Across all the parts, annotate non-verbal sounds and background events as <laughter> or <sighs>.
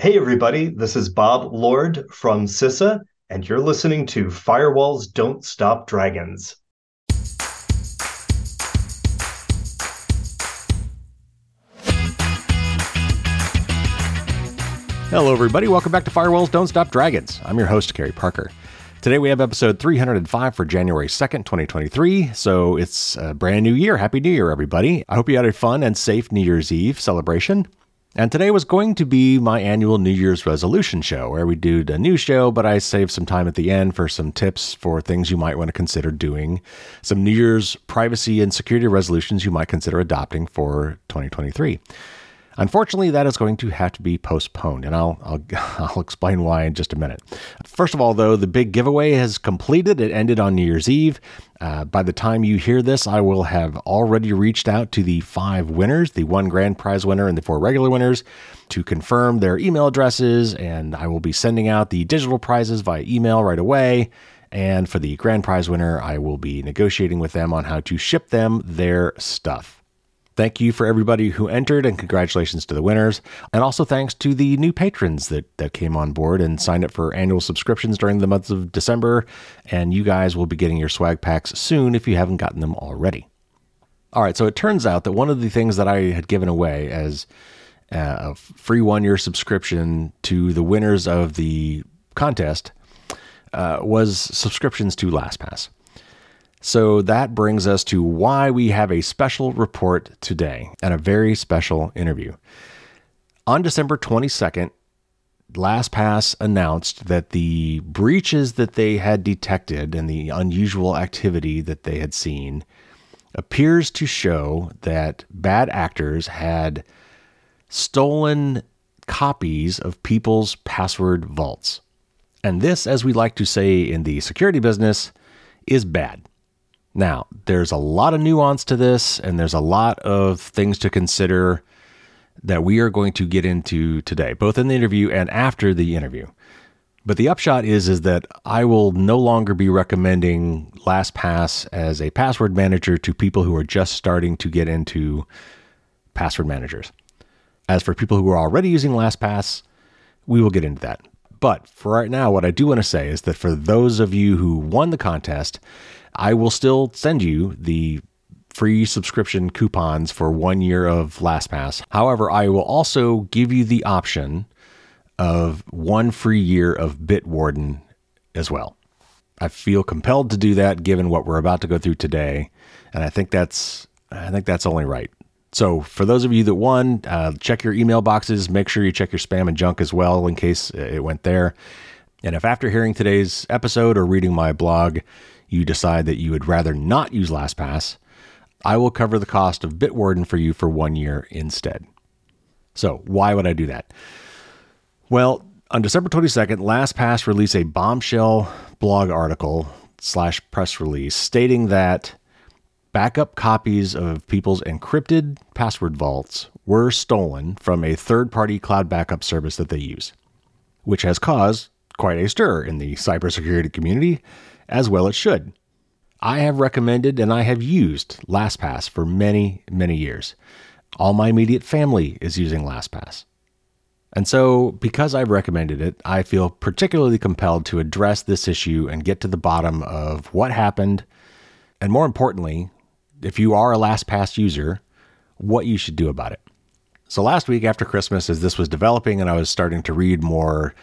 Hey, everybody, this is Bob Lord from CISA, and you're listening to Firewalls Don't Stop Dragons. Hello, everybody. Welcome back to Firewalls Don't Stop Dragons. I'm your host, Carey Parker. Today we have episode 305 for January 2nd, 2023. So it's a brand new year. Happy New Year, everybody. I hope you had a fun and safe New Year's Eve celebration. And today was going to be my annual New Year's resolution show, where we do a new show, but I saved some time at the end for some tips for things you might want to consider doing, some New Year's privacy and security resolutions you might consider adopting for 2023. Unfortunately, that is going to have to be postponed, and I'll, I'll, <laughs> I'll explain why in just a minute. First of all, though, the big giveaway has completed. It ended on New Year's Eve. Uh, by the time you hear this, I will have already reached out to the five winners, the one grand prize winner and the four regular winners, to confirm their email addresses, and I will be sending out the digital prizes via email right away. And for the grand prize winner, I will be negotiating with them on how to ship them their stuff. Thank you for everybody who entered and congratulations to the winners. And also thanks to the new patrons that, that came on board and signed up for annual subscriptions during the months of December. And you guys will be getting your swag packs soon if you haven't gotten them already. All right, so it turns out that one of the things that I had given away as a free one year subscription to the winners of the contest uh, was subscriptions to LastPass. So that brings us to why we have a special report today and a very special interview. On December 22nd, LastPass announced that the breaches that they had detected and the unusual activity that they had seen appears to show that bad actors had stolen copies of people's password vaults. And this, as we like to say in the security business, is bad. Now, there's a lot of nuance to this, and there's a lot of things to consider that we are going to get into today, both in the interview and after the interview. But the upshot is is that I will no longer be recommending LastPass as a password manager to people who are just starting to get into password managers. As for people who are already using LastPass, we will get into that. But for right now, what I do want to say is that for those of you who won the contest, I will still send you the free subscription coupons for one year of LastPass. However, I will also give you the option of one free year of Bitwarden as well. I feel compelled to do that given what we're about to go through today, and I think that's I think that's only right. So, for those of you that won, uh, check your email boxes. Make sure you check your spam and junk as well in case it went there. And if after hearing today's episode or reading my blog, you decide that you would rather not use LastPass, I will cover the cost of Bitwarden for you for one year instead. So, why would I do that? Well, on December 22nd, LastPass released a bombshell blog article slash press release stating that backup copies of people's encrypted password vaults were stolen from a third party cloud backup service that they use, which has caused quite a stir in the cybersecurity community as well it should. I have recommended and I have used LastPass for many, many years. All my immediate family is using LastPass. And so, because I've recommended it, I feel particularly compelled to address this issue and get to the bottom of what happened. And more importantly, if you are a LastPass user, what you should do about it. So, last week after Christmas, as this was developing and I was starting to read more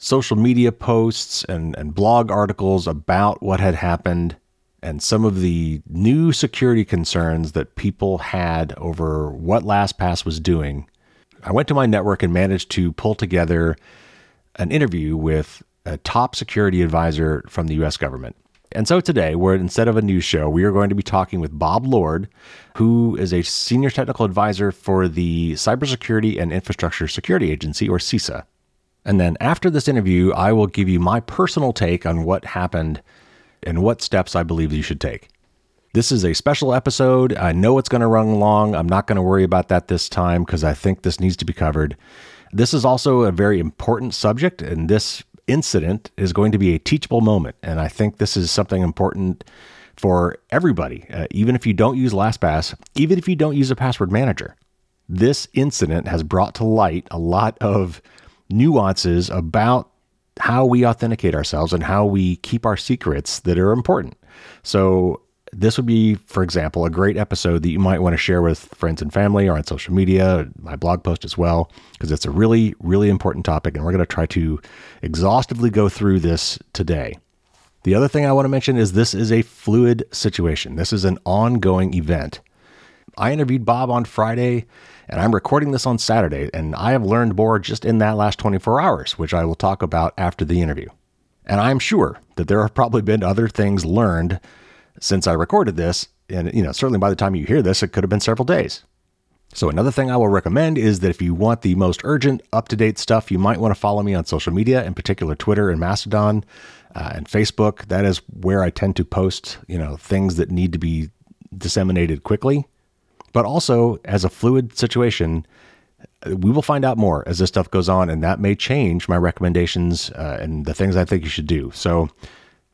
social media posts and, and blog articles about what had happened and some of the new security concerns that people had over what LastPass was doing, I went to my network and managed to pull together an interview with a top security advisor from the US government. And so today, where instead of a news show, we are going to be talking with Bob Lord, who is a senior technical advisor for the Cybersecurity and Infrastructure Security Agency, or CISA. And then after this interview, I will give you my personal take on what happened and what steps I believe you should take. This is a special episode. I know it's going to run long. I'm not going to worry about that this time because I think this needs to be covered. This is also a very important subject, and this incident is going to be a teachable moment. And I think this is something important for everybody, uh, even if you don't use LastPass, even if you don't use a password manager. This incident has brought to light a lot of nuances about how we authenticate ourselves and how we keep our secrets that are important. So, this would be, for example, a great episode that you might want to share with friends and family or on social media, my blog post as well, because it's a really, really important topic. And we're going to try to exhaustively go through this today. The other thing I want to mention is this is a fluid situation. This is an ongoing event. I interviewed Bob on Friday, and I'm recording this on Saturday, and I have learned more just in that last 24 hours, which I will talk about after the interview. And I'm sure that there have probably been other things learned since I recorded this. And, you know, certainly by the time you hear this, it could have been several days. So, another thing I will recommend is that if you want the most urgent, up to date stuff, you might want to follow me on social media, in particular Twitter and Mastodon uh, and Facebook. That is where I tend to post, you know, things that need to be disseminated quickly. But also, as a fluid situation, we will find out more as this stuff goes on, and that may change my recommendations uh, and the things I think you should do. So,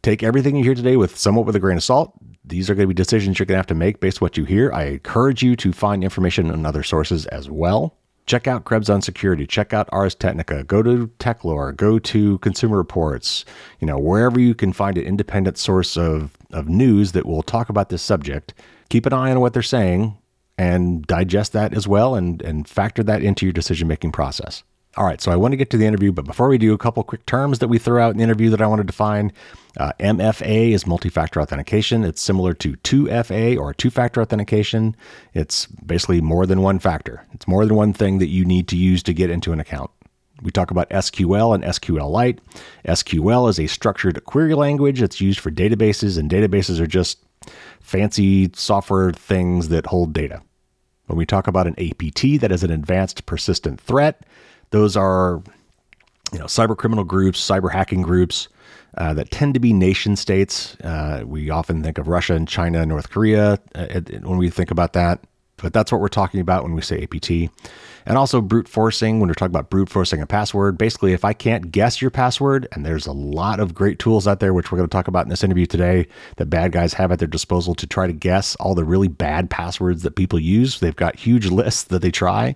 take everything you hear today with somewhat with a grain of salt. These are going to be decisions you're going to have to make based on what you hear. I encourage you to find information on other sources as well. Check out Krebs on Security. Check out Ars Technica. Go to Techlore. Go to Consumer Reports. You know wherever you can find an independent source of of news that will talk about this subject. Keep an eye on what they're saying and digest that as well, and and factor that into your decision making process. All right, so I want to get to the interview, but before we do, a couple quick terms that we throw out in the interview that I want to define. Uh, MFA is multi factor authentication. It's similar to 2FA or two factor authentication. It's basically more than one factor, it's more than one thing that you need to use to get into an account. We talk about SQL and SQLite. SQL is a structured query language that's used for databases, and databases are just fancy software things that hold data. When we talk about an APT, that is an advanced persistent threat. Those are, you know, cyber criminal groups, cyber hacking groups uh, that tend to be nation states. Uh, we often think of Russia and China, North Korea uh, when we think about that. But that's what we're talking about when we say APT. And also brute forcing, when we're talking about brute forcing a password. Basically, if I can't guess your password, and there's a lot of great tools out there, which we're going to talk about in this interview today, that bad guys have at their disposal to try to guess all the really bad passwords that people use. They've got huge lists that they try.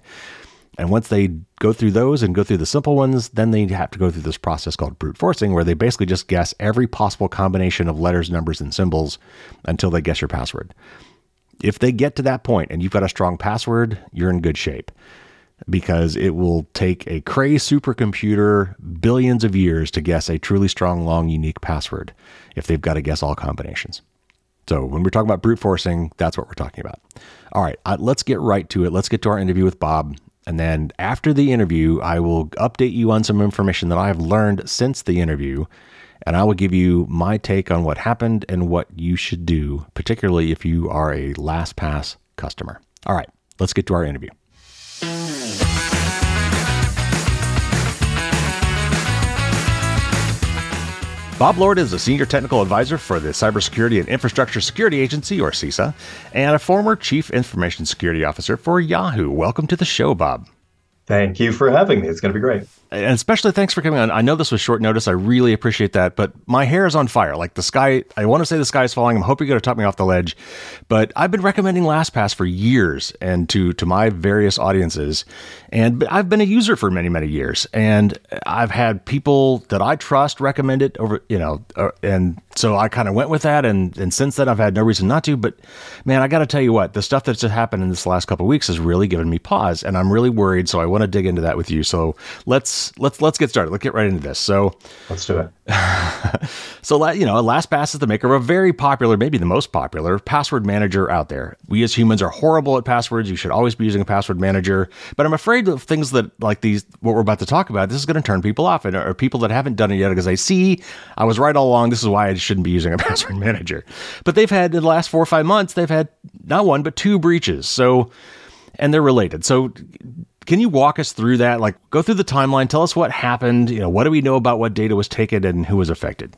And once they go through those and go through the simple ones, then they have to go through this process called brute forcing, where they basically just guess every possible combination of letters, numbers, and symbols until they guess your password. If they get to that point and you've got a strong password, you're in good shape because it will take a Cray supercomputer billions of years to guess a truly strong, long, unique password if they've got to guess all combinations. So when we're talking about brute forcing, that's what we're talking about. All right, uh, let's get right to it. Let's get to our interview with Bob. And then after the interview, I will update you on some information that I have learned since the interview. And I will give you my take on what happened and what you should do, particularly if you are a LastPass customer. All right, let's get to our interview. Bob Lord is a senior technical advisor for the Cybersecurity and Infrastructure Security Agency, or CISA, and a former chief information security officer for Yahoo. Welcome to the show, Bob. Thank you for having me. It's going to be great. And especially thanks for coming on. I know this was short notice. I really appreciate that. But my hair is on fire. Like the sky, I want to say the sky is falling. I'm hoping you're going to talk me off the ledge. But I've been recommending LastPass for years and to, to my various audiences. And I've been a user for many, many years. And I've had people that I trust recommend it over, you know, uh, and so I kind of went with that. And, and since then, I've had no reason not to. But man, I got to tell you what, the stuff that's happened in this last couple weeks has really given me pause. And I'm really worried. So I want to dig into that with you. So let's let's let's get started. Let's get right into this. So let's do it. <laughs> so you know, LastPass is the maker of a very popular, maybe the most popular password manager out there. We as humans are horrible at passwords. You should always be using a password manager. But I'm afraid of things that like these, what we're about to talk about. This is going to turn people off, and or people that haven't done it yet because I see I was right all along. This is why I shouldn't be using a <laughs> password manager. But they've had in the last four or five months, they've had not one but two breaches. So and they're related. So can you walk us through that? Like, go through the timeline. Tell us what happened. You know, what do we know about what data was taken and who was affected?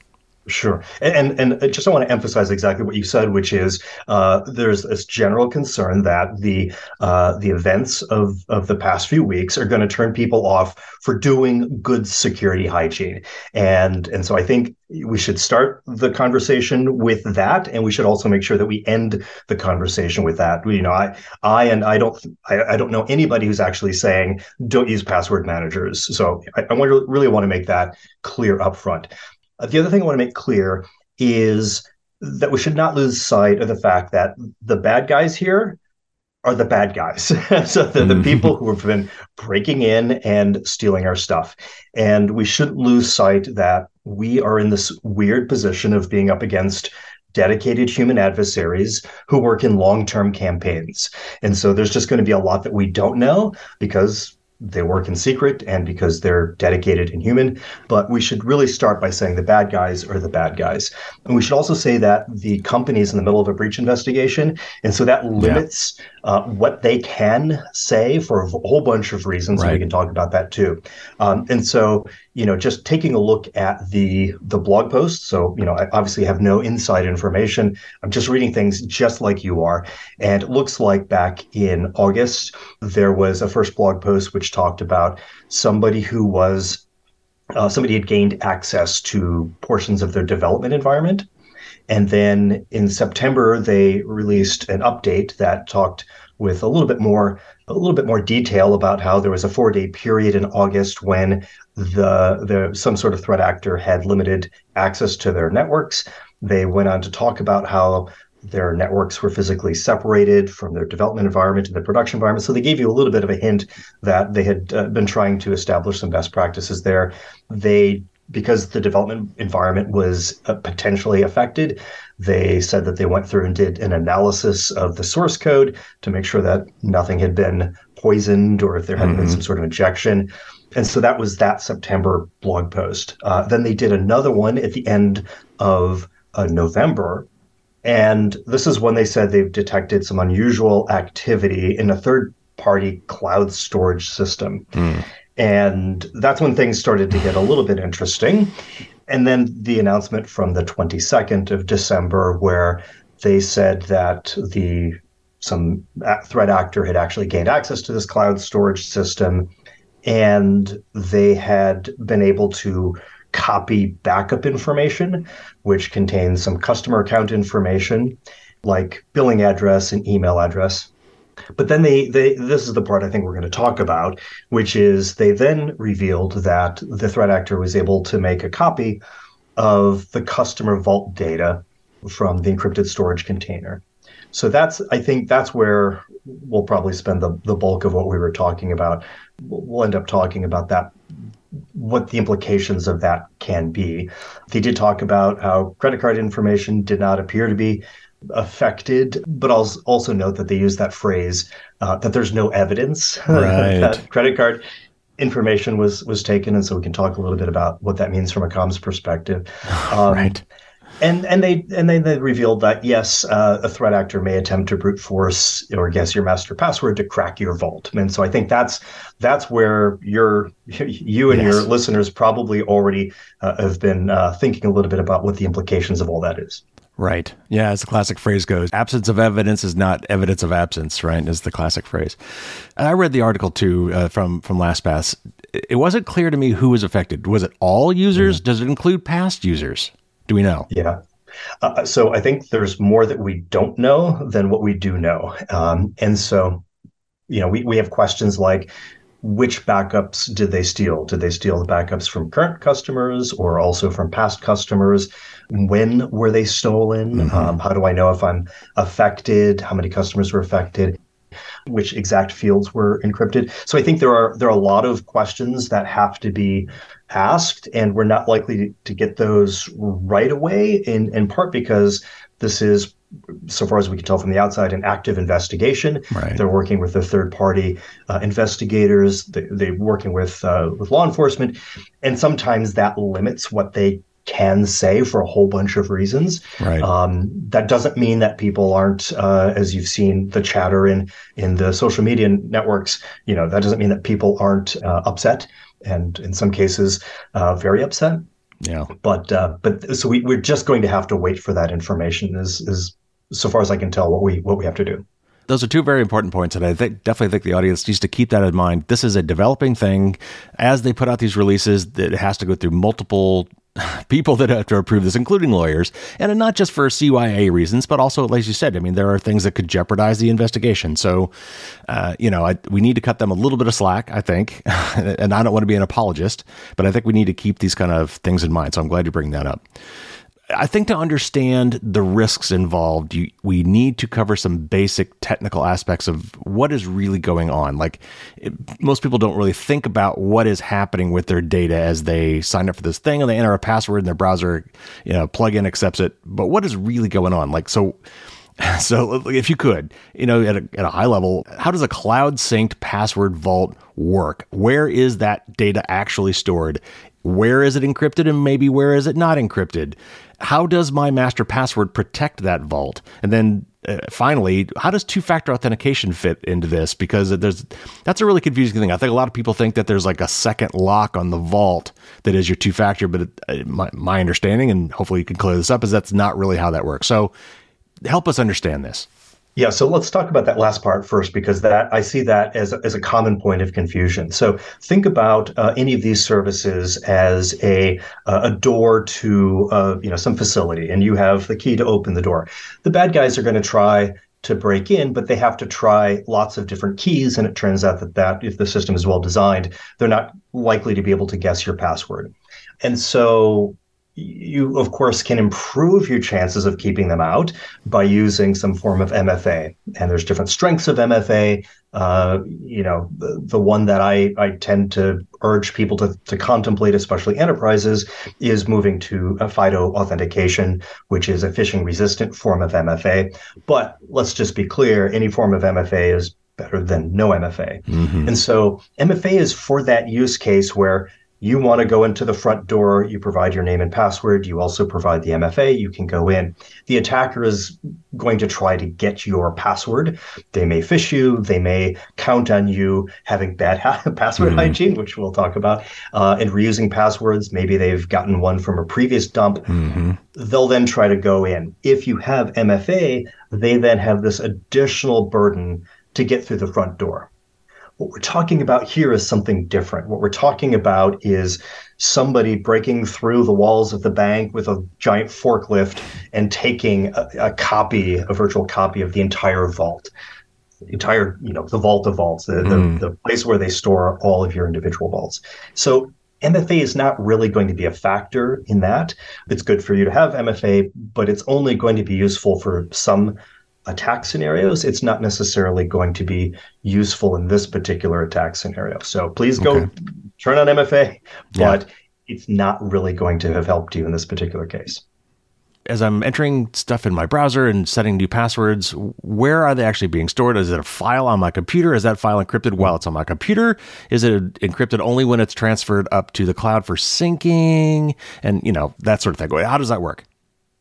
Sure, and and, just I want to emphasize exactly what you said, which is uh, there's this general concern that the uh, the events of of the past few weeks are going to turn people off for doing good security hygiene, and and so I think we should start the conversation with that, and we should also make sure that we end the conversation with that. You know, I I and I don't I, I don't know anybody who's actually saying don't use password managers, so I, I want to really want to make that clear up front. Uh, the other thing I want to make clear is that we should not lose sight of the fact that the bad guys here are the bad guys. <laughs> so they're the mm-hmm. people who have been breaking in and stealing our stuff. And we shouldn't lose sight that we are in this weird position of being up against dedicated human adversaries who work in long term campaigns. And so there's just going to be a lot that we don't know because they work in secret and because they're dedicated and human. But we should really start by saying the bad guys are the bad guys. And we should also say that the company is in the middle of a breach investigation. And so that limits yeah. uh, what they can say for a whole bunch of reasons. Right. And we can talk about that too. Um, and so you know, just taking a look at the the blog post. So, you know, I obviously have no inside information. I'm just reading things just like you are. And it looks like back in August, there was a first blog post which talked about somebody who was uh, somebody had gained access to portions of their development environment. And then in September, they released an update that talked with a little bit more a little bit more detail about how there was a four day period in August when the the some sort of threat actor had limited access to their networks. They went on to talk about how their networks were physically separated from their development environment to their production environment. So they gave you a little bit of a hint that they had uh, been trying to establish some best practices there. They because the development environment was uh, potentially affected, they said that they went through and did an analysis of the source code to make sure that nothing had been poisoned or if there had mm-hmm. been some sort of injection. And so that was that September blog post. Uh, then they did another one at the end of uh, November. And this is when they said they've detected some unusual activity in a third party cloud storage system. Mm. And that's when things started to get a little bit interesting. And then the announcement from the 22nd of December, where they said that the some threat actor had actually gained access to this cloud storage system and they had been able to copy backup information, which contains some customer account information like billing address and email address. But then they, they this is the part I think we're going to talk about, which is they then revealed that the threat actor was able to make a copy of the customer vault data from the encrypted storage container. So that's I think that's where we'll probably spend the, the bulk of what we were talking about. We'll end up talking about that what the implications of that can be. They did talk about how credit card information did not appear to be affected, but I'll also note that they use that phrase uh, that there's no evidence <laughs> right. that credit card information was was taken, and so we can talk a little bit about what that means from a comms perspective. <sighs> Um, right. And and they and they, they revealed that yes, uh, a threat actor may attempt to brute force or guess your master password to crack your vault. And so I think that's that's where your <laughs> you and yes. your listeners probably already uh, have been uh, thinking a little bit about what the implications of all that is. Right. Yeah, as the classic phrase goes, absence of evidence is not evidence of absence, right? Is the classic phrase. And I read the article too uh, from from LastPass. It wasn't clear to me who was affected. Was it all users? Mm. Does it include past users? Do we know? Yeah. Uh, so I think there's more that we don't know than what we do know. Um, and so, you know, we, we have questions like which backups did they steal? Did they steal the backups from current customers or also from past customers? When were they stolen? Mm-hmm. Um, how do I know if I'm affected? How many customers were affected? Which exact fields were encrypted? So I think there are there are a lot of questions that have to be asked, and we're not likely to get those right away. In in part because this is so far as we can tell from the outside, an active investigation. Right. They're working with the third party uh, investigators. They, are working with uh, with law enforcement, and sometimes that limits what they can say for a whole bunch of reasons. Right. Um, that doesn't mean that people aren't, uh, as you've seen the chatter in in the social media networks. You know, that doesn't mean that people aren't uh, upset, and in some cases, uh, very upset. Yeah. But uh, but so we, we're just going to have to wait for that information. Is is so far as I can tell what we what we have to do. Those are two very important points, and I think, definitely think the audience needs to keep that in mind. This is a developing thing. As they put out these releases, it has to go through multiple <sighs> people that have to approve this, including lawyers, and not just for CYA reasons, but also, as you said, I mean, there are things that could jeopardize the investigation. So, uh, you know, I, we need to cut them a little bit of slack, I think. <laughs> and I don't want to be an apologist, but I think we need to keep these kind of things in mind. So I'm glad you bring that up. I think to understand the risks involved, you, we need to cover some basic technical aspects of what is really going on. Like it, most people don't really think about what is happening with their data as they sign up for this thing and they enter a password and their browser, you know, plugin accepts it. But what is really going on? Like so. <laughs> So, if you could, you know, at a, at a high level, how does a cloud synced password vault work? Where is that data actually stored? Where is it encrypted and maybe where is it not encrypted? How does my master password protect that vault? And then uh, finally, how does two-factor authentication fit into this? Because there's that's a really confusing thing. I think a lot of people think that there's like a second lock on the vault that is your two-factor, but it, uh, my, my understanding, and hopefully you can clear this up, is that's not really how that works. So help us understand this. Yeah, so let's talk about that last part first because that I see that as a, as a common point of confusion. So think about uh, any of these services as a uh, a door to uh, you know some facility, and you have the key to open the door. The bad guys are going to try to break in, but they have to try lots of different keys, and it turns out that that if the system is well designed, they're not likely to be able to guess your password. And so you of course can improve your chances of keeping them out by using some form of MFA. And there's different strengths of MFA. Uh, you know, the, the one that I, I tend to urge people to, to contemplate, especially enterprises, is moving to a FIDO authentication, which is a phishing resistant form of MFA. But let's just be clear, any form of MFA is better than no MFA. Mm-hmm. And so MFA is for that use case where you want to go into the front door, you provide your name and password, you also provide the MFA, you can go in. The attacker is going to try to get your password. They may phish you, they may count on you having bad ha- <laughs> password mm-hmm. hygiene, which we'll talk about, uh, and reusing passwords. Maybe they've gotten one from a previous dump. Mm-hmm. They'll then try to go in. If you have MFA, they then have this additional burden to get through the front door. What we're talking about here is something different. What we're talking about is somebody breaking through the walls of the bank with a giant forklift and taking a, a copy, a virtual copy of the entire vault the entire, you know, the vault of vaults, the, mm. the, the, place where they store all of your individual vaults. So MFA is not really going to be a factor in that. It's good for you to have MFA, but it's only going to be useful for some attack scenarios, it's not necessarily going to be useful in this particular attack scenario. So please go okay. turn on MFA, but yeah. it's not really going to have helped you in this particular case. As I'm entering stuff in my browser and setting new passwords, where are they actually being stored? Is it a file on my computer? Is that file encrypted while it's on my computer? Is it encrypted only when it's transferred up to the cloud for syncing? And, you know, that sort of thing. How does that work?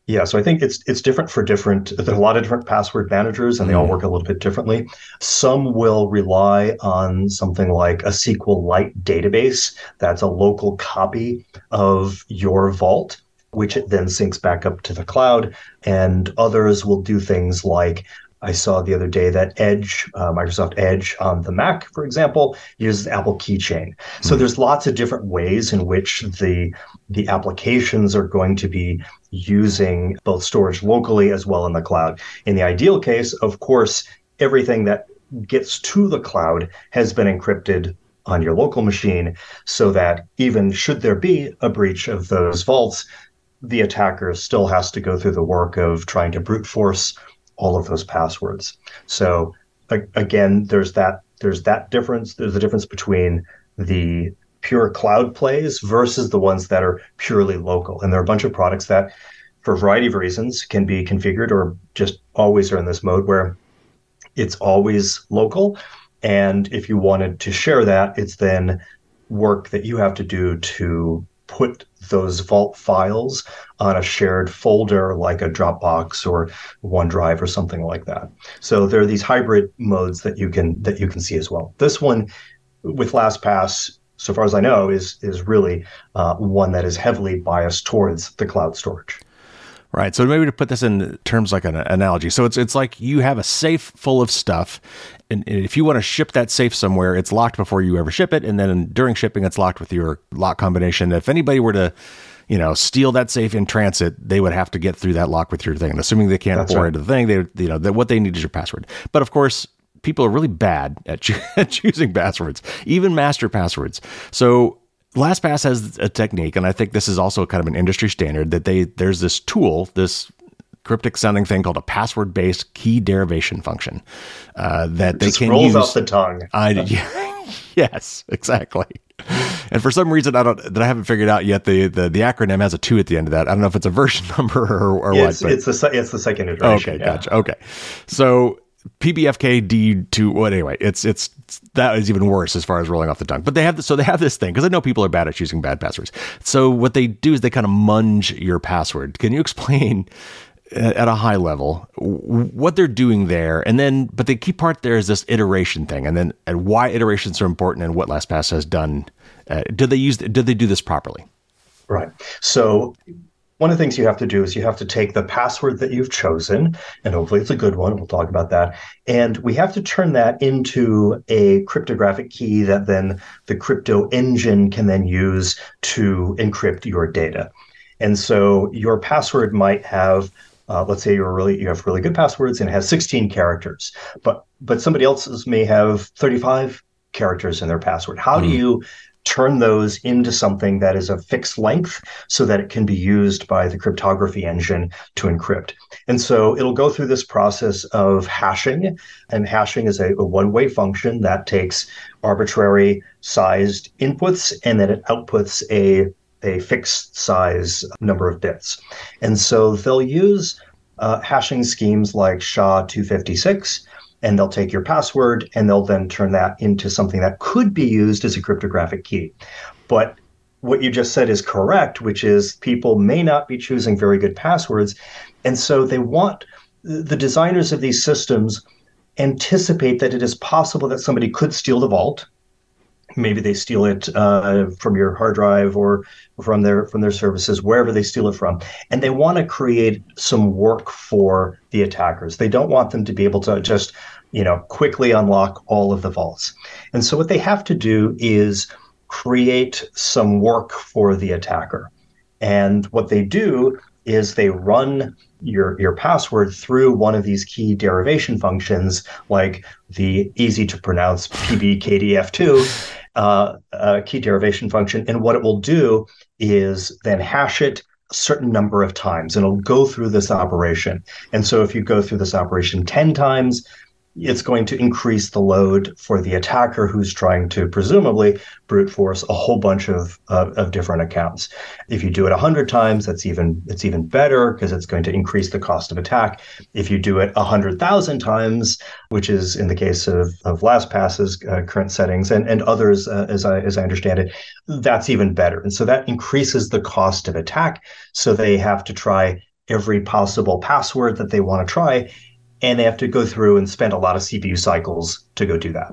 Yeah, so I think it's it's different for different. There are a lot of different password managers, and they all mm-hmm. work a little bit differently. Some will rely on something like a SQLite database that's a local copy of your vault, which it then syncs back up to the cloud. And others will do things like I saw the other day that Edge, uh, Microsoft Edge on the Mac, for example, uses Apple Keychain. So mm-hmm. there's lots of different ways in which the the applications are going to be using both storage locally as well in the cloud. In the ideal case, of course, everything that gets to the cloud has been encrypted on your local machine so that even should there be a breach of those vaults, the attacker still has to go through the work of trying to brute force all of those passwords. So again, there's that there's that difference. There's a difference between the pure cloud plays versus the ones that are purely local. And there are a bunch of products that, for a variety of reasons, can be configured or just always are in this mode where it's always local. And if you wanted to share that, it's then work that you have to do to put those vault files on a shared folder like a Dropbox or OneDrive or something like that. So there are these hybrid modes that you can that you can see as well. This one with LastPass so far as I know, is is really uh, one that is heavily biased towards the cloud storage. Right. So maybe to put this in terms like an analogy. So it's it's like you have a safe full of stuff and if you want to ship that safe somewhere, it's locked before you ever ship it and then during shipping it's locked with your lock combination. If anybody were to you know, steal that safe in transit, they would have to get through that lock with your thing. And assuming they can't That's bore right. into the thing, they, you know, that what they need is your password. But of course, people are really bad at, cho- <laughs> at choosing passwords, even master passwords. So LastPass has a technique, and I think this is also kind of an industry standard that they there's this tool, this cryptic sounding thing called a password based key derivation function uh, that they can rolls use. off the tongue. I, yeah, <laughs> yes, exactly. And for some reason, I don't that I haven't figured out yet. The, the the acronym has a two at the end of that. I don't know if it's a version <laughs> number or, or it's, what. It's the it's the second iteration. Okay, yeah. gotcha. Okay, so PBFK D2. What anyway? It's it's that is even worse as far as rolling off the tongue. But they have this, so they have this thing because I know people are bad at choosing bad passwords. So what they do is they kind of munge your password. Can you explain? At a high level what they're doing there and then but the key part there is this iteration thing and then and why iterations are important and what lastpass has done uh, did they use did they do this properly right so one of the things you have to do is you have to take the password that you've chosen, and hopefully it's a good one. We'll talk about that. And we have to turn that into a cryptographic key that then the crypto engine can then use to encrypt your data. And so your password might have uh, let's say you're really you have really good passwords and it has 16 characters, but but somebody else's may have 35 characters in their password. How mm. do hmm. you turn those into something that is a fixed length so that it can be used by the cryptography engine to encrypt. And so it'll go through this process of hashing, and hashing is a, a one way function that takes arbitrary sized inputs and then it outputs a a fixed size number of bits. And so they'll use uh, hashing schemes like SHA 256 and they'll take your password and they'll then turn that into something that could be used as a cryptographic key. But what you just said is correct, which is people may not be choosing very good passwords. And so they want the designers of these systems anticipate that it is possible that somebody could steal the vault. Maybe they steal it uh, from your hard drive or from their from their services, wherever they steal it from, and they want to create some work for the attackers. They don't want them to be able to just you know, quickly unlock all of the vaults. And so what they have to do is create some work for the attacker. And what they do is they run your your password through one of these key derivation functions, like the easy to pronounce PBKDF2 uh, uh, key derivation function. And what it will do is then hash it a certain number of times, and it'll go through this operation. And so if you go through this operation ten times, it's going to increase the load for the attacker who's trying to presumably brute force a whole bunch of, of, of different accounts. If you do it 100 times, that's even it's even better because it's going to increase the cost of attack. If you do it 100,000 times, which is in the case of, of LastPass's uh, current settings and, and others, uh, as, I, as I understand it, that's even better. And so that increases the cost of attack. So they have to try every possible password that they want to try and they have to go through and spend a lot of CPU cycles to go do that.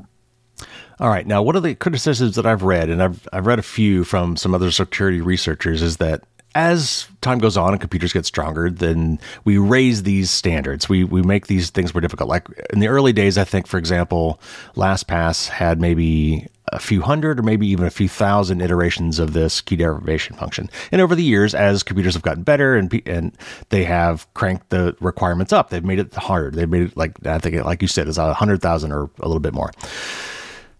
All right. Now, one of the criticisms that I've read, and I've, I've read a few from some other security researchers, is that as time goes on and computers get stronger, then we raise these standards. We we make these things more difficult. Like in the early days, I think, for example, LastPass had maybe a few hundred or maybe even a few thousand iterations of this key derivation function. And over the years, as computers have gotten better and and they have cranked the requirements up, they've made it harder. They've made it like I think, like you said, it's a hundred thousand or a little bit more.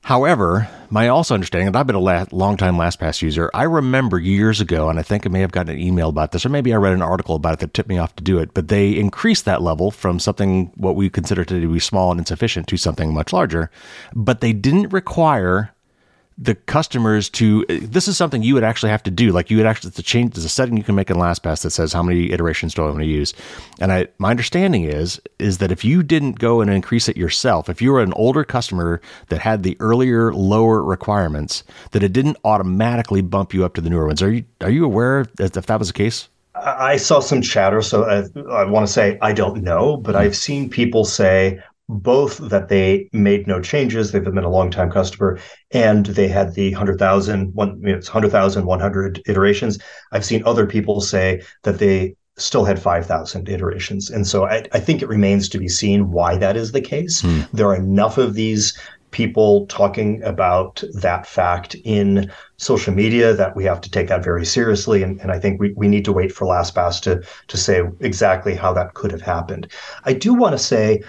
However, my also understanding, and I've been a la- long time LastPass user, I remember years ago, and I think I may have gotten an email about this, or maybe I read an article about it that tipped me off to do it, but they increased that level from something what we consider today to be small and insufficient to something much larger, but they didn't require the customers to this is something you would actually have to do. Like you would actually to change there's a setting you can make in lastpass that says how many iterations do i want to use? And i my understanding is is that if you didn't go and increase it yourself if you were an older customer that had the earlier lower requirements that it didn't automatically bump you up to the newer ones. Are you are you aware that if that was the case? I saw some chatter so i, I want to say i don't know but i've seen people say both that they made no changes, they've been a long time customer, and they had the 100,000, one, you 100,000, 100 iterations. I've seen other people say that they still had 5,000 iterations. And so I, I, think it remains to be seen why that is the case. Hmm. There are enough of these people talking about that fact in social media that we have to take that very seriously. And, and I think we, we need to wait for LastPass to, to say exactly how that could have happened. I do want to say,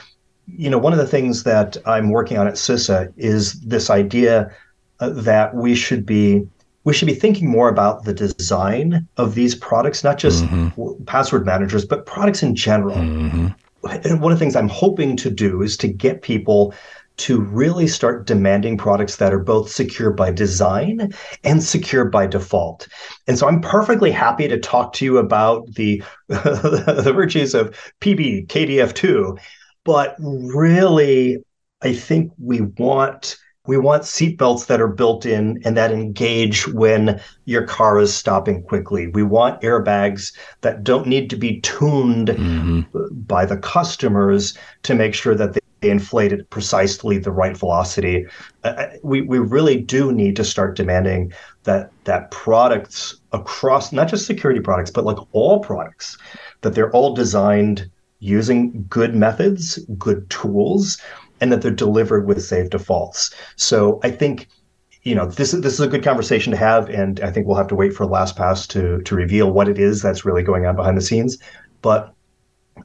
you know, one of the things that I'm working on at CISA is this idea uh, that we should be we should be thinking more about the design of these products, not just mm-hmm. password managers, but products in general. Mm-hmm. And one of the things I'm hoping to do is to get people to really start demanding products that are both secure by design and secure by default. And so I'm perfectly happy to talk to you about the <laughs> the virtues of PBKDF2, but really I think we want we want seatbelts that are built in and that engage when your car is stopping quickly. We want airbags that don't need to be tuned mm-hmm. by the customers to make sure that they inflate at precisely the right velocity. Uh, uh, we we really do need to start demanding that that products across not just security products but like all products that they're all designed using good methods, good tools, and that they're delivered with safe defaults. So I think you know this is this is a good conversation to have, and I think we'll have to wait for LastPass to to reveal what it is that's really going on behind the scenes. But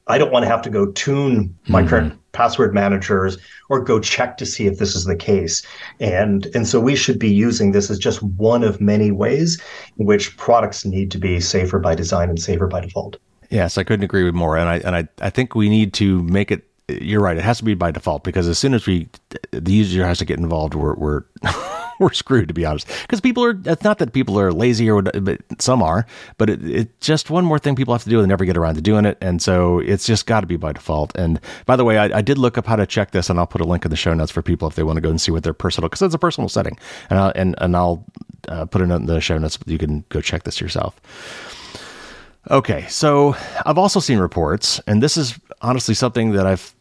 I don't want to have to go tune my mm-hmm. current password managers or go check to see if this is the case. And and so we should be using this as just one of many ways in which products need to be safer by design and safer by default. Yes, I couldn't agree with more. And I and I, I think we need to make it you're right. It has to be by default because as soon as we the user has to get involved, we're we're <laughs> we're screwed to be honest. Because people are. It's not that people are lazy or but some are, but it, it just one more thing people have to do and never get around to doing it, and so it's just got to be by default. And by the way, I, I, did look up how to check this, and I'll put a link in the show notes for people if they want to go and see what their personal because it's a personal setting, and I'll, and and I'll uh, put it in the show notes. You can go check this yourself. Okay, so I've also seen reports, and this is honestly something that I've,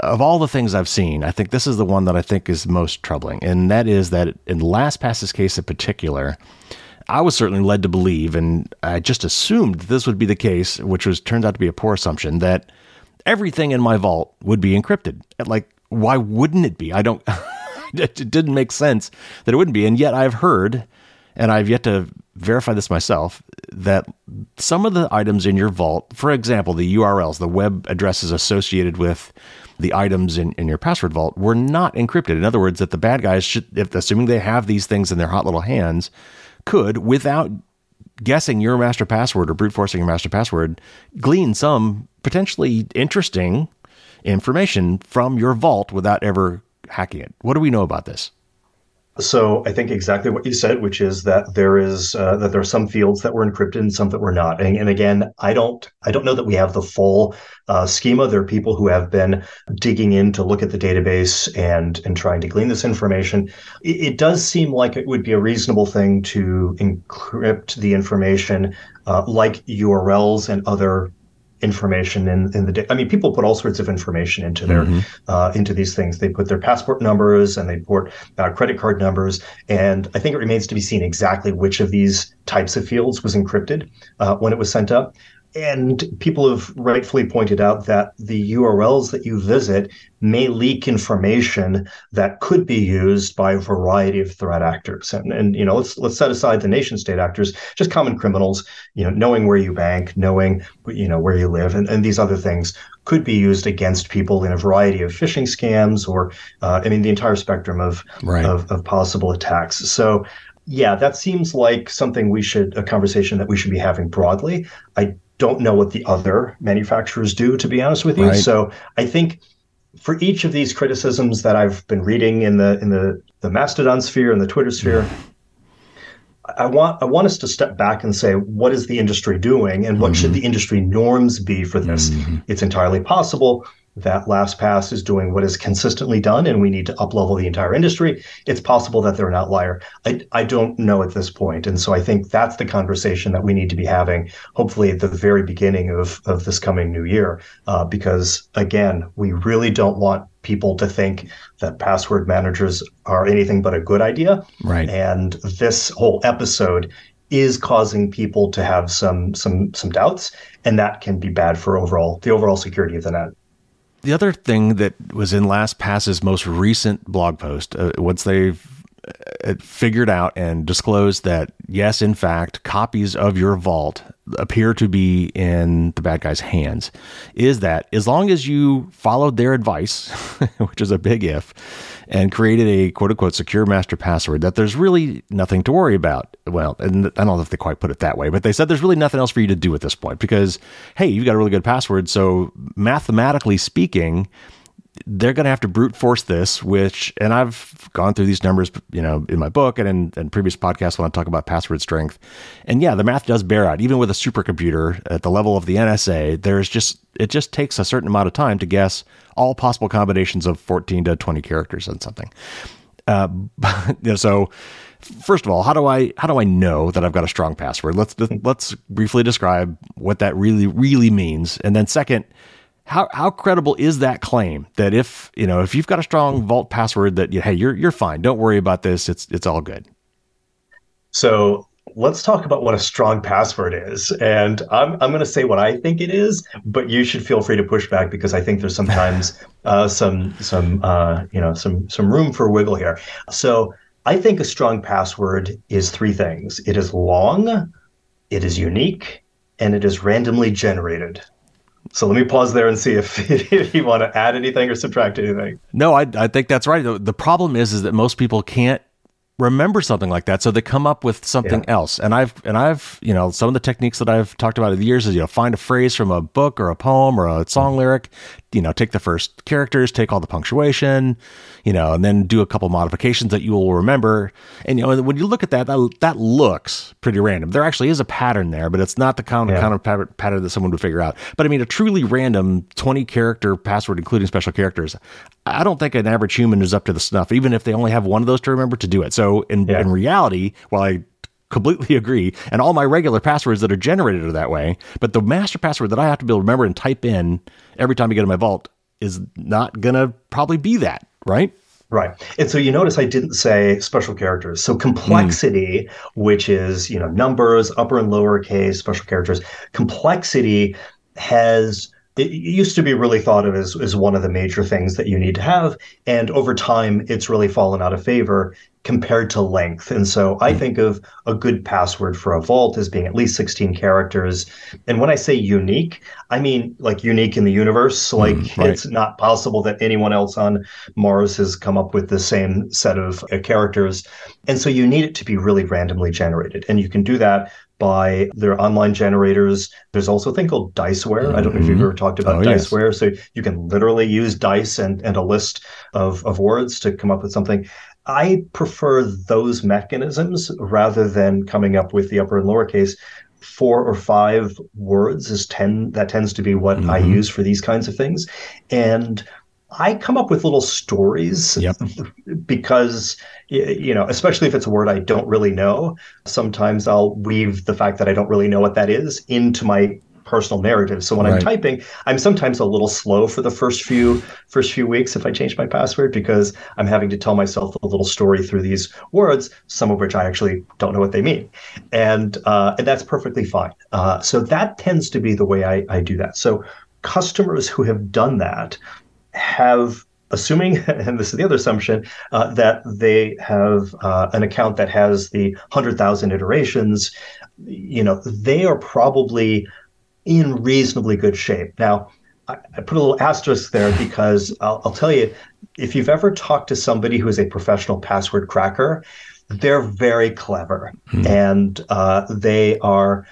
of all the things I've seen, I think this is the one that I think is most troubling. And that is that in LastPass's case in particular, I was certainly led to believe, and I just assumed this would be the case, which was turns out to be a poor assumption, that everything in my vault would be encrypted. Like, why wouldn't it be? I don't, <laughs> it didn't make sense that it wouldn't be. And yet I've heard, and I've yet to verify this myself that some of the items in your vault, for example, the URLs, the web addresses associated with the items in, in your password vault, were not encrypted. In other words, that the bad guys should, if assuming they have these things in their hot little hands, could, without guessing your master password or brute forcing your master password, glean some potentially interesting information from your vault without ever hacking it. What do we know about this? So I think exactly what you said, which is that there is uh, that there are some fields that were encrypted and some that were not. And, and again, I don't I don't know that we have the full uh, schema. There are people who have been digging in to look at the database and and trying to glean this information. It, it does seem like it would be a reasonable thing to encrypt the information, uh, like URLs and other information in, in the I mean, people put all sorts of information into their mm-hmm. uh, into these things. They put their passport numbers and they put uh, credit card numbers, and I think it remains to be seen exactly which of these types of fields was encrypted uh, when it was sent up. And people have rightfully pointed out that the URLs that you visit may leak information that could be used by a variety of threat actors. And, and you know, let's let's set aside the nation state actors, just common criminals, you know, knowing where you bank, knowing you know where you live, and, and these other things could be used against people in a variety of phishing scams or uh, I mean the entire spectrum of, right. of of possible attacks. So yeah, that seems like something we should a conversation that we should be having broadly. I don't know what the other manufacturers do, to be honest with you. Right. So I think for each of these criticisms that I've been reading in the in the the Mastodon sphere and the Twitter sphere, I want I want us to step back and say what is the industry doing and what mm-hmm. should the industry norms be for this. Mm-hmm. It's entirely possible that LastPass is doing what is consistently done and we need to uplevel the entire industry. It's possible that they're an outlier. I, I don't know at this point. And so I think that's the conversation that we need to be having, hopefully at the very beginning of, of this coming new year. Uh, because again, we really don't want people to think that password managers are anything but a good idea. Right. And this whole episode is causing people to have some some some doubts and that can be bad for overall the overall security of the net the other thing that was in LastPass's most recent blog post, uh, once they've uh, figured out and disclosed that yes, in fact, copies of your vault appear to be in the bad guy's hands, is that as long as you followed their advice, <laughs> which is a big if, and created a quote unquote secure master password that there's really nothing to worry about. Well, and I don't know if they quite put it that way, but they said there's really nothing else for you to do at this point because, hey, you've got a really good password. So mathematically speaking, they're going to have to brute force this, which, and I've gone through these numbers, you know, in my book and in, in previous podcasts when I talk about password strength. And yeah, the math does bear out. Even with a supercomputer at the level of the NSA, there's just, it just takes a certain amount of time to guess all possible combinations of 14 to 20 characters on something. Uh, <laughs> you know, so first of all, how do I how do I know that I've got a strong password? Let's let's briefly describe what that really really means, and then second, how how credible is that claim that if you know if you've got a strong vault password that you, hey you're you're fine. Don't worry about this. It's it's all good. So let's talk about what a strong password is. And i'm, I'm going to say what i think it is but you should feel free to push back because i think there's sometimes <laughs> uh, some some uh, you know some some room for wiggle here. So i think a strong password is three things. It is long it is unique and it is randomly generated so let me pause there and see if, <laughs> if you want to add anything or subtract anything. No, I, I think that's right. The, problem is is that most people can't remember something like that so they come up with something yeah. else and i've and i've you know some of the techniques that i've talked about over the years is you know find a phrase from a book or a poem or a song hmm. lyric you know take the first characters take all the punctuation you know and then do a couple modifications that you will remember and you know when you look at that that, that looks pretty random there actually is a pattern there but it's not the kind of, yeah. kind of pattern that someone would figure out but i mean a truly random 20 character password including special characters i don't think an average human is up to the snuff even if they only have one of those to remember to do it so in, yeah. in reality while i completely <laughs> agree. And all my regular passwords that are generated are that way. But the master password that I have to be able to remember and type in every time I get in my vault is not going to probably be that, right? Right. And so you notice I didn't say special characters. So complexity, mm. which is, you know, numbers, upper and lower case, special characters, complexity has it used to be really thought of as, as one of the major things that you need to have. And over time, it's really fallen out of favor compared to length. And so I hmm. think of a good password for a vault as being at least 16 characters. And when I say unique, I mean like unique in the universe. Hmm, like mm, right. it's not possible that anyone else on Mars has come up with the same set of uh, characters. And so you need it to be really randomly generated. And you can do that by their online generators. There's also a thing called Diceware. Mm-hmm. I don't know if you've mm-hmm. ever talked about oh, Diceware. Yes. So you can literally use dice and, and a list of, of words to come up with something. I prefer those mechanisms rather than coming up with the upper and lower case. Four or five words is ten. That tends to be what mm-hmm. I use for these kinds of things, and I come up with little stories yep. <laughs> because, you know, especially if it's a word I don't really know. Sometimes I'll weave the fact that I don't really know what that is into my personal narrative. So when right. I'm typing, I'm sometimes a little slow for the first few first few weeks if I change my password because I'm having to tell myself a little story through these words, some of which I actually don't know what they mean, and uh, and that's perfectly fine. Uh, so that tends to be the way I, I do that. So customers who have done that have assuming, <laughs> and this is the other assumption, uh, that they have uh, an account that has the 100,000 iterations, you know, they are probably in reasonably good shape. Now, I, I put a little asterisk there because I'll, I'll tell you, if you've ever talked to somebody who is a professional password cracker, they're very clever mm. and uh, they are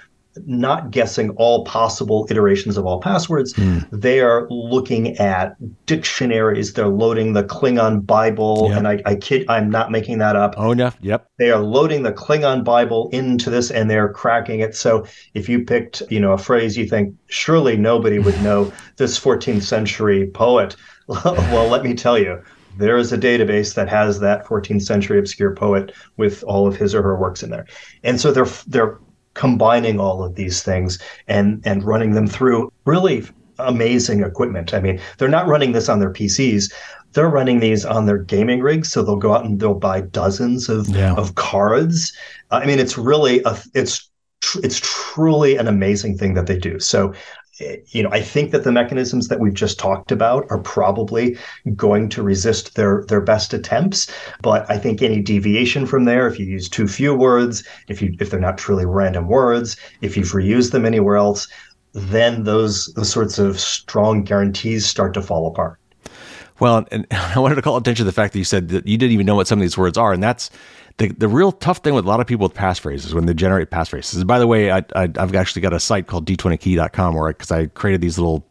not guessing all possible iterations of all passwords. Mm. They are looking at dictionaries. They're loading the Klingon Bible, yep. and I, I kid, I'm not making that up. Oh no, yep. They are loading the Klingon Bible into this, and they're cracking it. So if you picked, you know, a phrase you think surely nobody would <laughs> know this 14th century poet, <laughs> well, let me tell you, there is a database that has that 14th century obscure poet with all of his or her works in there. And so they're they're combining all of these things and and running them through really amazing equipment. I mean, they're not running this on their PCs. They're running these on their gaming rigs, so they'll go out and they'll buy dozens of yeah. of cards. I mean, it's really a it's tr- it's truly an amazing thing that they do. So you know, I think that the mechanisms that we've just talked about are probably going to resist their their best attempts. But I think any deviation from there, if you use too few words, if you if they're not truly random words, if you've reused them anywhere else, then those those sorts of strong guarantees start to fall apart. Well, and <laughs> I wanted to call attention to the fact that you said that you didn't even know what some of these words are, and that's the, the real tough thing with a lot of people with passphrases when they generate passphrases. By the way, I, I, have actually got a site called d20key.com where because I, I created these little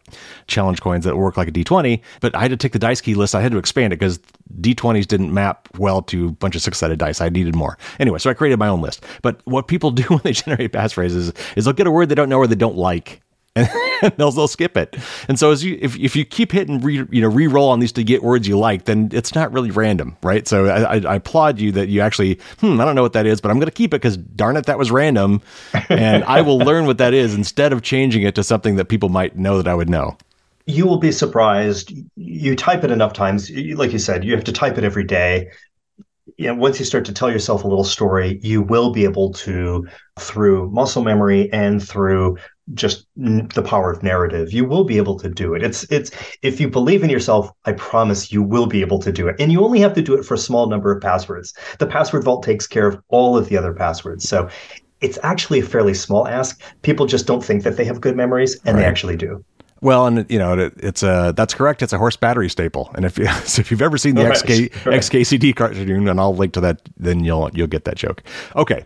challenge coins that work like a d20, but I had to take the dice key list. I had to expand it because d20s didn't map well to a bunch of six sided dice. I needed more. Anyway, so I created my own list. But what people <laughs> do when they generate passphrases is they'll get a word they don't know or they don't like <laughs> and they'll, they'll skip it. And so as you if, if you keep hitting re, you know re-roll on these to get words you like, then it's not really random, right? So I, I, applaud you that you actually hmm I don't know what that is, but I'm going to keep it because darn it that was random, and I will learn what that is instead of changing it to something that people might know that I would know. You will be surprised. You type it enough times, like you said, you have to type it every day you know, once you start to tell yourself a little story, you will be able to, through muscle memory and through just the power of narrative you will be able to do it it's it's if you believe in yourself i promise you will be able to do it and you only have to do it for a small number of passwords the password vault takes care of all of the other passwords so it's actually a fairly small ask people just don't think that they have good memories and right. they actually do well, and you know it, it's a that's correct. It's a horse battery staple, and if you <laughs> so if you've ever seen the right. XK, <laughs> right. XKCD cartoon, and I'll link to that, then you'll you'll get that joke. Okay,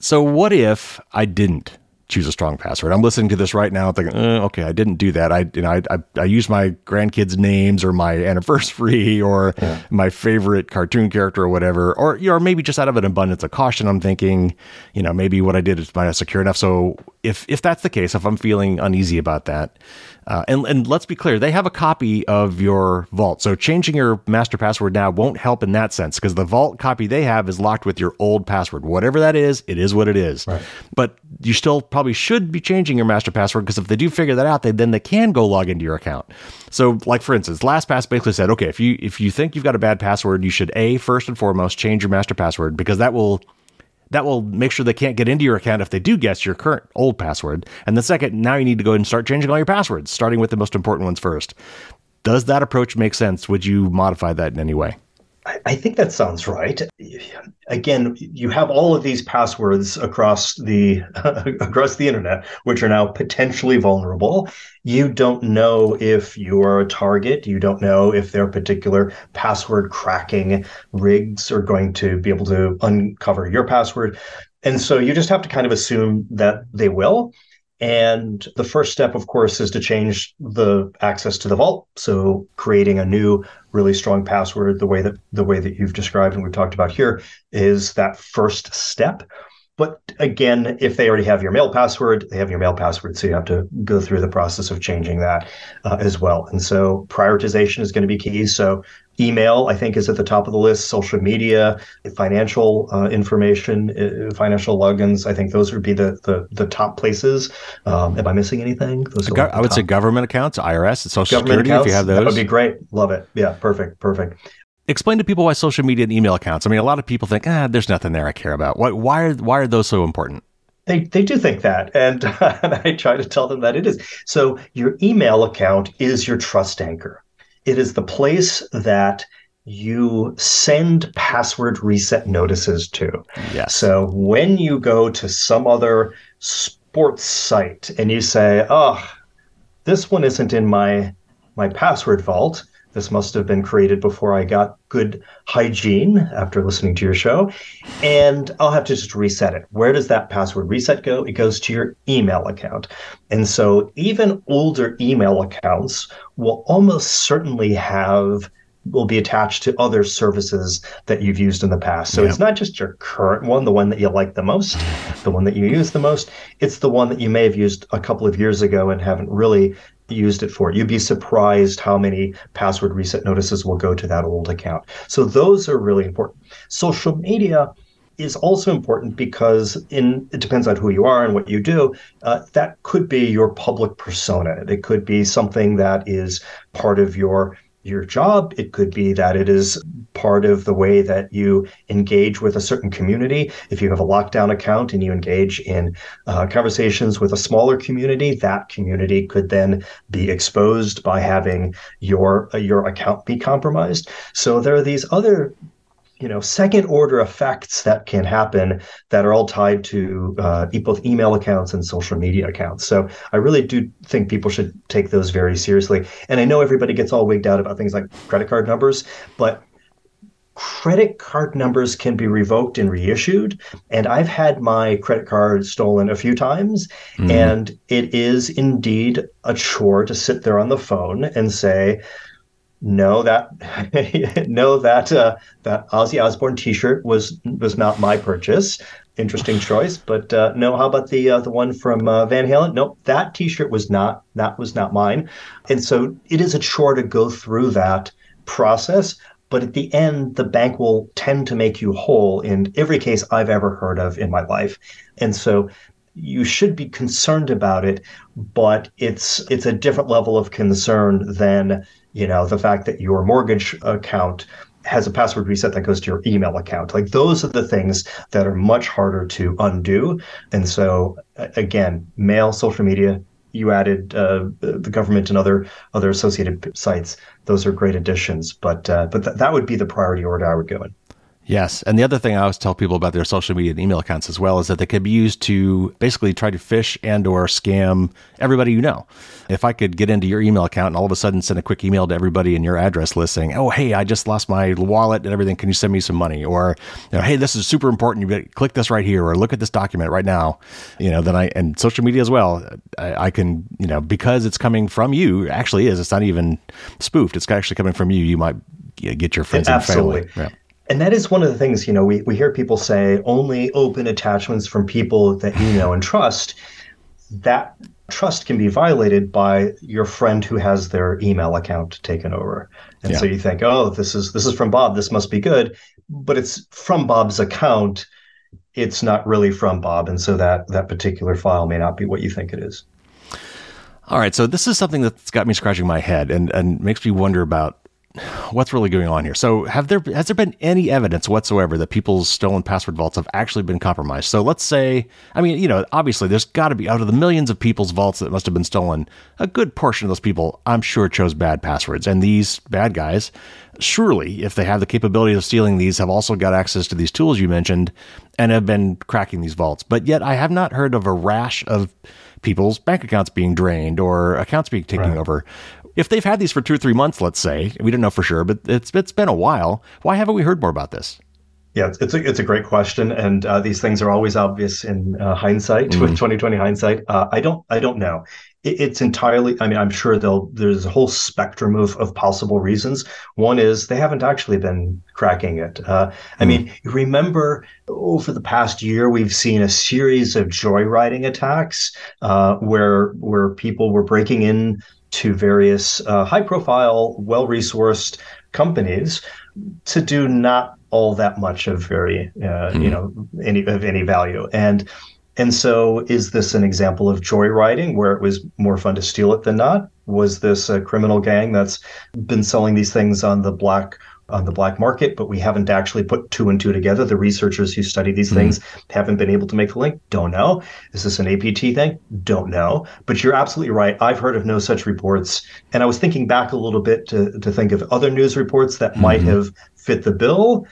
so what if I didn't choose a strong password. I'm listening to this right now, thinking, uh, okay, I didn't do that. I, you know, I, I, I use my grandkids' names or my <laughs> anniversary or yeah. my favorite cartoon character or whatever, or you know, or maybe just out of an abundance of caution, I'm thinking, you know, maybe what I did is not secure enough. So if if that's the case, if I'm feeling uneasy about that, uh, and and let's be clear, they have a copy of your vault. So changing your master password now won't help in that sense because the vault copy they have is locked with your old password. Whatever that is, it is what it is. Right. But you still probably should be changing your master password because if they do figure that out, they, then they can go log into your account. So, like for instance, LastPass basically said, okay, if you if you think you've got a bad password, you should a first and foremost change your master password because that will that will make sure they can't get into your account if they do guess your current old password. And the second, now you need to go and start changing all your passwords, starting with the most important ones first. Does that approach make sense? Would you modify that in any way? I think that sounds right. Again, you have all of these passwords across the <laughs> across the internet, which are now potentially vulnerable. You don't know if you are a target. You don't know if their particular password cracking rigs are going to be able to uncover your password, and so you just have to kind of assume that they will. And the first step, of course, is to change the access to the vault. So creating a new really strong password, the way that the way that you've described and we've talked about here, is that first step. But again, if they already have your mail password, they have your mail password. So you have to go through the process of changing that uh, as well. And so prioritization is going to be key. So email, I think, is at the top of the list. Social media, financial uh, information, uh, financial logins. I think those would be the the, the top places. Um, am I missing anything? Those go- I would top. say government accounts, IRS, Social government Security. Accounts, if you have those, that would be great. Love it. Yeah, perfect, perfect. Explain to people why social media and email accounts. I mean, a lot of people think, ah, there's nothing there I care about. Why, why are why are those so important? They, they do think that. And, <laughs> and I try to tell them that it is. So, your email account is your trust anchor. It is the place that you send password reset notices to. Yes. So when you go to some other sports site and you say, "Oh, this one isn't in my my password vault," This must have been created before I got good hygiene after listening to your show. And I'll have to just reset it. Where does that password reset go? It goes to your email account. And so even older email accounts will almost certainly have will be attached to other services that you've used in the past. So it's not just your current one, the one that you like the most, the one that you use the most. It's the one that you may have used a couple of years ago and haven't really used it for. You'd be surprised how many password reset notices will go to that old account. So those are really important. Social media is also important because in it depends on who you are and what you do. Uh, that could be your public persona. It could be something that is part of your your job. It could be that it is part of the way that you engage with a certain community. If you have a lockdown account and you engage in uh, conversations with a smaller community, that community could then be exposed by having your uh, your account be compromised. So there are these other you know second order effects that can happen that are all tied to uh, both email accounts and social media accounts. So i really do think people should take those very seriously. And i know everybody gets all wigged out about things like credit card numbers but credit card numbers can be revoked and reissued. And i've had my credit card stolen a few times mm-hmm. and it is indeed a chore to sit there on the phone and say no, that <laughs> no, that uh, that Ozzy Osbourne T-shirt was was not my purchase. Interesting <laughs> choice, but uh, no. How about the uh, the one from uh, Van Halen? Nope, that T-shirt was not that was not mine. And so it is a chore to go through that process. But at the end, the bank will tend to make you whole in every case I've ever heard of in my life. And so you should be concerned about it, but it's it's a different level of concern than you know the fact that your mortgage account has a password reset that goes to your email account. Like those are the things that are much harder to undo. And so again, mail, social media, you added uh, the government and other other associated sites. Those are great additions, but uh, but th- that would be the priority order I would go in. Yes. And the other thing I always tell people about their social media and email accounts as well is that they can be used to basically try to phish and or scam everybody you know. If I could get into your email account and all of a sudden send a quick email to everybody in your address list saying, "Oh, hey, I just lost my wallet and everything. Can you send me some money?" Or, you know, "Hey, this is super important. You click this right here or look at this document right now." You know, then I and social media as well. I, I can, you know, because it's coming from you, actually is. It's not even spoofed. It's actually coming from you. You might get your friends and family. Yeah. And that is one of the things, you know, we, we hear people say only open attachments from people that you know and trust. That trust can be violated by your friend who has their email account taken over. And yeah. so you think, oh, this is this is from Bob, this must be good. But it's from Bob's account. It's not really from Bob. And so that that particular file may not be what you think it is. All right. So this is something that's got me scratching my head and, and makes me wonder about what's really going on here? So, have there has there been any evidence whatsoever that people's stolen password vaults have actually been compromised? So, let's say, I mean, you know, obviously, there's got to be out of the millions of people's vaults that must have been stolen, a good portion of those people, I'm sure, chose bad passwords, and these bad guys, surely, if they have the capability of stealing these, have also got access to these tools you mentioned, and have been cracking these vaults. But yet, I have not heard of a rash of people's bank accounts being drained or accounts being taken right. over if they've had these for two or three months, let's say, we don't know for sure, but it's it's been a while. Why haven't we heard more about this? Yeah, it's a it's a great question, and uh, these things are always obvious in uh, hindsight mm. with twenty twenty hindsight. Uh, I don't I don't know. It, it's entirely. I mean, I'm sure they'll. There's a whole spectrum of of possible reasons. One is they haven't actually been cracking it. Uh, I mm. mean, remember over the past year we've seen a series of joyriding attacks uh, where where people were breaking in to various uh, high profile, well resourced companies to do not all that much of very, uh, mm. you hmm. know, any of any value. And and so, is this an example of joyriding where it was more fun to steal it than not? Was this a criminal gang that's been selling these things on the black on the black market, but we haven't actually put two and two together. The researchers who study these mm-hmm. things haven't been able to make the link. Don't know. Is this an APT thing? Don't know. But you're absolutely right. I've heard of no such reports. And I was thinking back a little bit to, to think of other news reports that mm-hmm. might have fit the bill.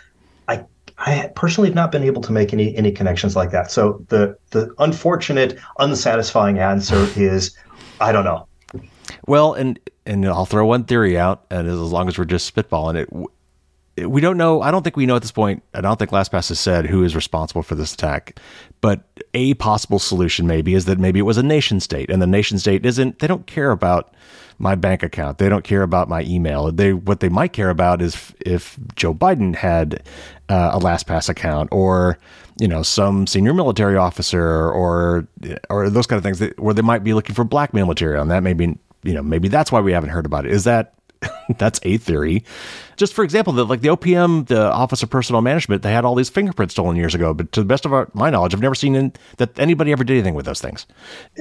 I I personally have not been able to make any any connections like that. So the the unfortunate, unsatisfying answer <laughs> is I don't know. Well, and and I'll throw one theory out, and as long as we're just spitballing it, we don't know. I don't think we know at this point. I don't think LastPass has said who is responsible for this attack. But a possible solution maybe is that maybe it was a nation state, and the nation state isn't. They don't care about my bank account. They don't care about my email. They what they might care about is if Joe Biden had uh, a LastPass account or you know some senior military officer or or those kind of things that, where they might be looking for blackmail material, and that maybe you know maybe that's why we haven't heard about it. Is that <laughs> that's a theory. Just for example, the, like the OPM, the Office of Personnel Management, they had all these fingerprints stolen years ago. But to the best of our, my knowledge, I've never seen in, that anybody ever did anything with those things.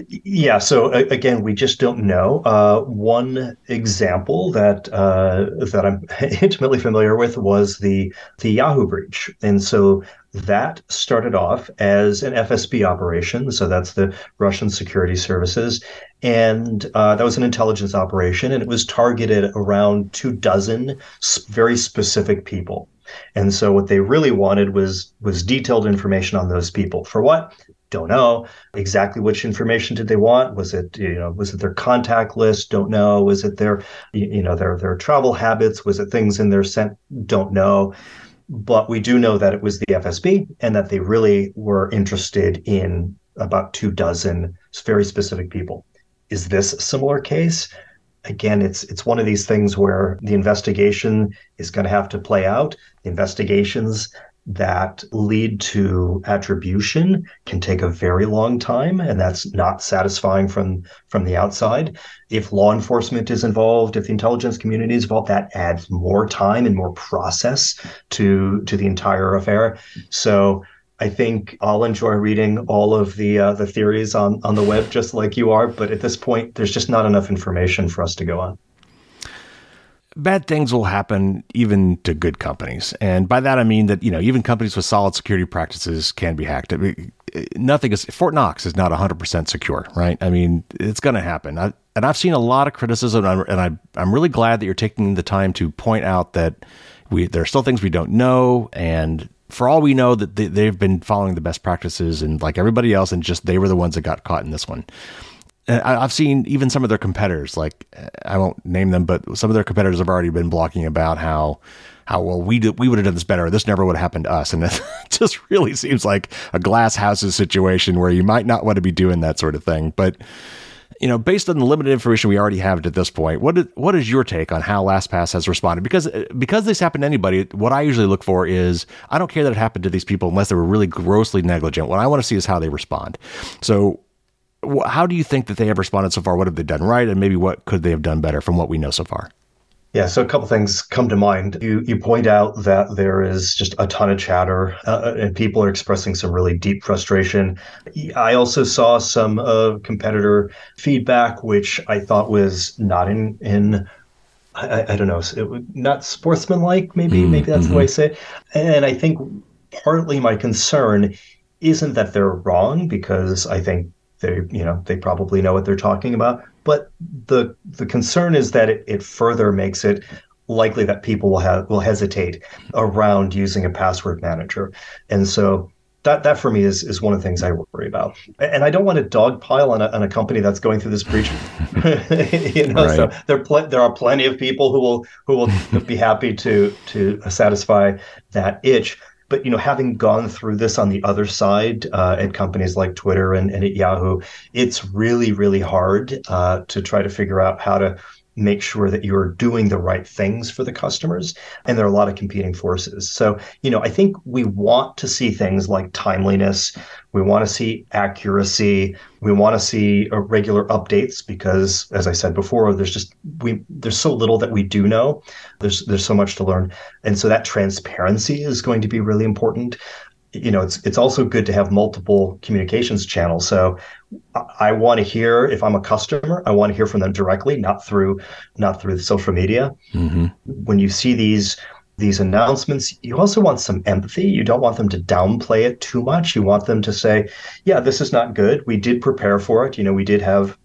Yeah. So again, we just don't know. Uh, one example that uh, that I'm <laughs> intimately familiar with was the the Yahoo breach, and so that started off as an FSB operation. So that's the Russian security services. And uh, that was an intelligence operation, and it was targeted around two dozen very specific people. And so what they really wanted was was detailed information on those people. For what? Don't know exactly which information did they want. Was it you know was it their contact list? Don't know. Was it their you know their their travel habits? Was it things in their sent? Don't know but we do know that it was the FSB and that they really were interested in about two dozen very specific people. Is this a similar case? Again, it's it's one of these things where the investigation is going to have to play out. The investigations that lead to attribution can take a very long time and that's not satisfying from from the outside if law enforcement is involved if the intelligence community is involved that adds more time and more process to to the entire affair so I think I'll enjoy reading all of the uh, the theories on on the web just like you are, but at this point, there's just not enough information for us to go on bad things will happen even to good companies. And by that, I mean that, you know, even companies with solid security practices can be hacked. I mean, nothing is, Fort Knox is not 100% secure, right? I mean, it's going to happen. I, and I've seen a lot of criticism, and, I, I'm really glad that you're taking the time to point out that we there are still things we don't know. And for all we know, that they, they've been following the best practices and like everybody else, and just they were the ones that got caught in this one. Uh, I've seen even some of their competitors, like I won't name them, but some of their competitors have already been blogging about how how well we do, we would have done this better. This never would have happened to us, and it <laughs> just really seems like a glass houses situation where you might not want to be doing that sort of thing. But you know, based on the limited information we already have at this point, what is, what is your take on how LastPass has responded? Because uh, because this happened to anybody, what I usually look for is I don't care that it happened to these people unless they were really grossly negligent. What I want to see is how they respond. So how do you think that they have responded so far? What have they done right, and maybe what could they have done better from what we know so far? Yeah, so a couple things come to mind. You you point out that there is just a ton of chatter, uh, uh, and people are expressing some really deep frustration. I also saw some uh, competitor feedback, which I thought was not in in I, I don't know, it, not sportsmanlike. Maybe mm-hmm. maybe that's the way mm-hmm. I say it. And I think partly my concern isn't that they're wrong because I think they you know they probably know what they're talking about but the the concern is that it, it further makes it likely that people will have will hesitate around using a password manager and so that that for me is is one of the things I worry about. And I don't want to dogpile on a, on a company that's going through this breach. <laughs> you know, right. so there pl- there are plenty of people who will who will be happy to to satisfy that itch but you know having gone through this on the other side uh, at companies like twitter and, and at yahoo it's really really hard uh, to try to figure out how to make sure that you're doing the right things for the customers. And there are a lot of competing forces. So, you know, I think we want to see things like timeliness. We want to see accuracy. We want to see uh, regular updates because, as I said before, there's just we there's so little that we do know. There's there's so much to learn, and so that transparency is going to be really important you know, it's it's also good to have multiple communications channels. So I want to hear if I'm a customer, I want to hear from them directly, not through not through social media. Mm-hmm. When you see these these announcements, you also want some empathy. You don't want them to downplay it too much. You want them to say, "Yeah, this is not good. We did prepare for it. You know, we did have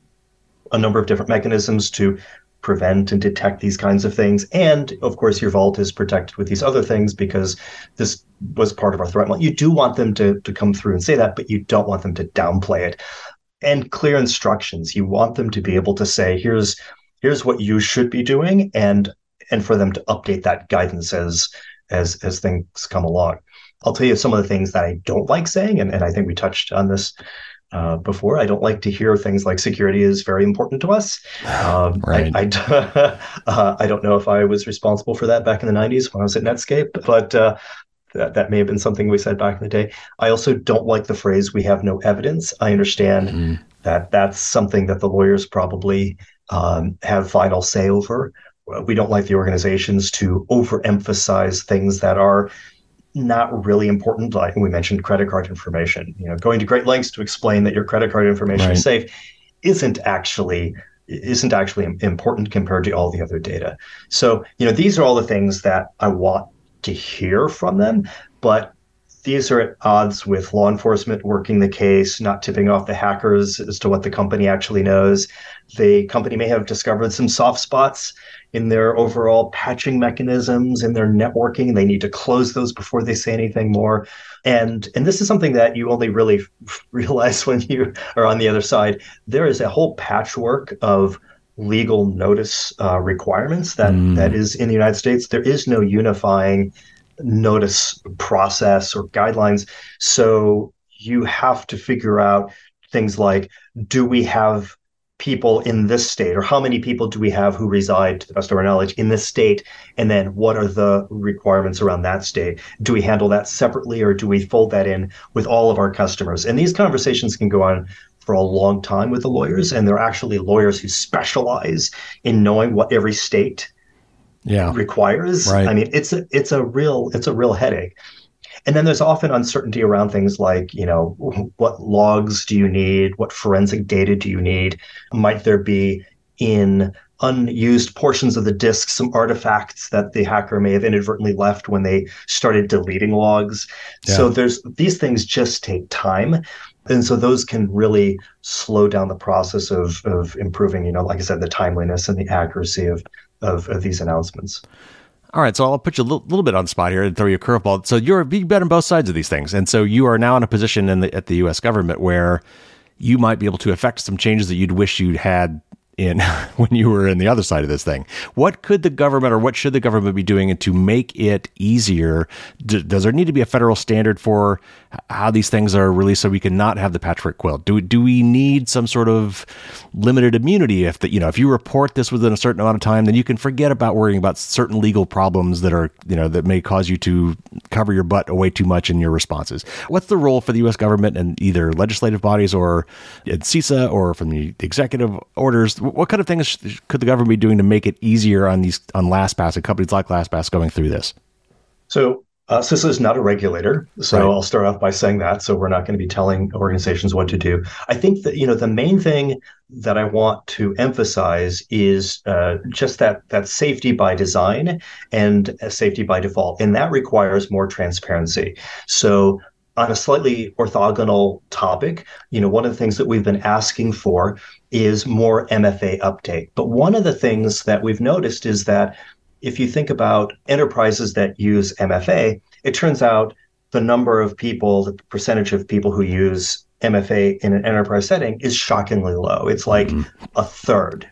a number of different mechanisms to prevent and detect these kinds of things. And of course, your vault is protected with these other things because this was part of our threat. model. You do want them to, to come through and say that, but you don't want them to downplay it. And clear instructions. You want them to be able to say, here's here's what you should be doing and and for them to update that guidance as as as things come along. I'll tell you some of the things that I don't like saying, and, and I think we touched on this uh, before. I don't like to hear things like security is very important to us. <sighs> Um, right. I, I, <laughs> uh, I, don't know if I was responsible for that back in the 90s when I was at Netscape, but uh, that, that may have been something we said back in the day. I also don't like the phrase we have no evidence. I understand mm-hmm. that that's something that the lawyers probably um, have final say over. We don't like the organizations to overemphasize things that are not really important. Like we mentioned, credit card information. You know, going to great lengths to explain that your credit card information right. is safe isn't actually isn't actually important compared to all the other data. So, you know, these are all the things that I want to hear from them, but these are at odds with law enforcement working the case, not tipping off the hackers as to what the company actually knows. The company may have discovered some soft spots in their overall patching mechanisms, in their networking. They need to close those before they say anything more. And and this is something that you only really <laughs> realize when you are on the other side. There is a whole patchwork of legal notice uh, requirements that, mm. that is in the United States. There is no unifying notice process or guidelines. So you have to figure out things like do we have people in this state or how many people do we have who reside to the best of our knowledge in this state and then what are the requirements around that state do we handle that separately or do we fold that in with all of our customers and these conversations can go on for a long time with the lawyers, and they're actually lawyers who specialize in knowing what every state yeah. requires. Right. I mean, it's a it's a real it's a real headache. And then there's often uncertainty around things like, you know, what logs do you need? What forensic data do you need? Might there be in unused portions of the disk some artifacts that the hacker may have inadvertently left when they started deleting logs. Yeah. So there's these things just take time. And so those can really slow down the process of, of improving, you know, like I said, the timeliness and the accuracy of, of, of these announcements. All right, so I'll put you a little, little bit on spot here and throw you a curveball. So you're you've been on both sides of these things, and so you are now in a position in the, at the U.S. government where you might be able to affect some changes that you'd wish you'd had in <laughs> when you were in the other side of this thing. What could the government or what should the government be doing to make it easier? D- does there need to be a federal standard for how these things are released so we can not have the patchwork quilt? Do do we need some sort of limited immunity if that you know if you report this within a certain amount of time, then you can forget about worrying about certain legal problems that are you know that may cause you to cover your butt away too much in your responses. What's the role for the U.S. government and either legislative bodies or in CISA or from the executive orders? What kind of things could the government be doing to make it easier on these on LastPass and companies like LastPass going through this? So uh, CISA is not a regulator, so right. I'll start off by saying that. So we're not going to be telling organizations what to do. I think that you know the main thing that I want to emphasize is uh, just that that safety by design and safety by default, and that requires more transparency. So on a slightly orthogonal topic, you know, one of the things that we've been asking for is more MFA update. But one of the things that we've noticed is that if you think about enterprises that use MFA, it turns out the number of people, the percentage of people who use MFA in an enterprise setting is shockingly low. It's like mm-hmm. a third.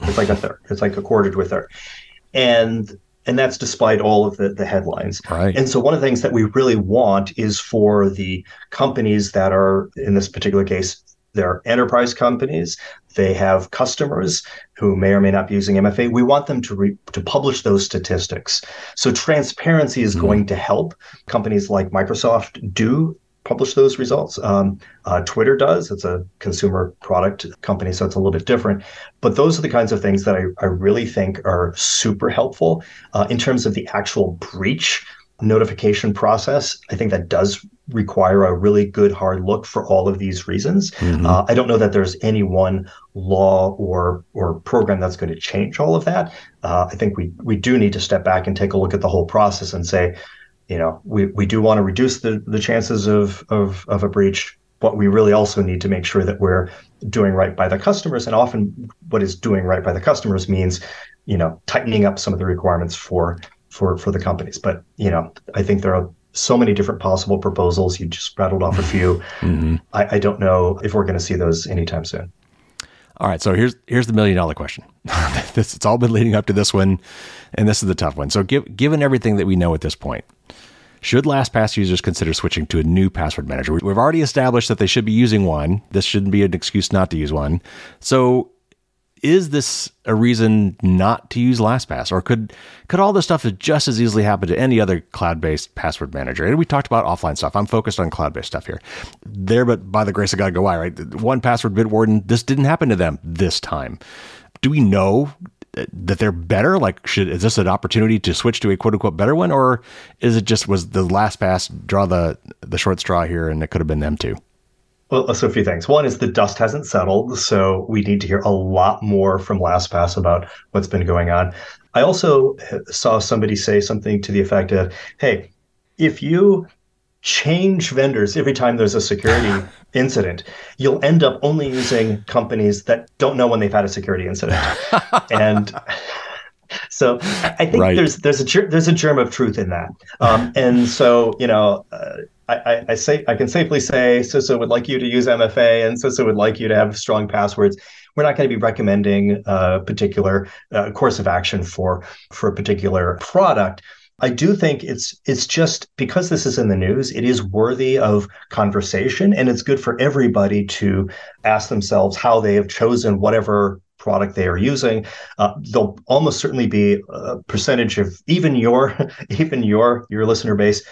It's like a third. It's like a quarter to a third. And and that's despite all of the, the headlines. Right. And so one of the things that we really want is for the companies that are in this particular case they're enterprise companies. They have customers who may or may not be using MFA. We want them to re- to publish those statistics. So transparency is mm-hmm. going to help. Companies like Microsoft do publish those results. Um, uh, Twitter does. It's a consumer product company, so it's a little bit different. But those are the kinds of things that I, I really think are super helpful uh, in terms of the actual breach notification process. I think that does require a really good hard look for all of these reasons. Mm-hmm. Uh, I don't know that there's any one law or or program that's going to change all of that. Uh, I think we we do need to step back and take a look at the whole process and say, you know, we, we do want to reduce the the chances of of of a breach, but we really also need to make sure that we're doing right by the customers. And often, what is doing right by the customers means, you know, tightening up some of the requirements for for for the companies. But you know, I think there are so many different possible proposals. You just rattled off a few. <laughs> mm-hmm. I, I don't know if we're going to see those anytime soon. All right, so here's here's the million dollar question. <laughs> this it's all been leading up to this one, and this is the tough one. So, give, given everything that we know at this point, should LastPass users consider switching to a new password manager? We've already established that they should be using one. This shouldn't be an excuse not to use one. So, is this a reason not to use LastPass, or could could all this stuff just as easily happen to any other cloud-based password manager? And we talked about offline stuff. I'm focused on cloud-based stuff here. There, but by the grace of God, go I right. 1Password, Bitwarden. This didn't happen to them this time. Do we know that they're better? Like, should is this an opportunity to switch to a quote unquote better one, or is it just was the LastPass draw the the short straw here, and it could have been them too? Well, so a few things. One is the dust hasn't settled, so we need to hear a lot more from LastPass about what's been going on. I also saw somebody say something to the effect of, "Hey, if you change vendors every time there's a security <laughs> incident, you'll end up only using companies that don't know when they've had a security incident." <laughs> and so I think right. there's there's a there's a germ of truth in that. Um, and so you know, uh, I, I, say I can safely say CISA would like you to use MFA and CISA would like you to have strong passwords. We're not going to be recommending a particular uh, course of action for for a particular product. I do think it's it's just because this is in the news, it is worthy of conversation, and it's good for everybody to ask themselves how they have chosen whatever product they are using. Uh, there'll almost certainly be a percentage of even your <laughs> even your your listener base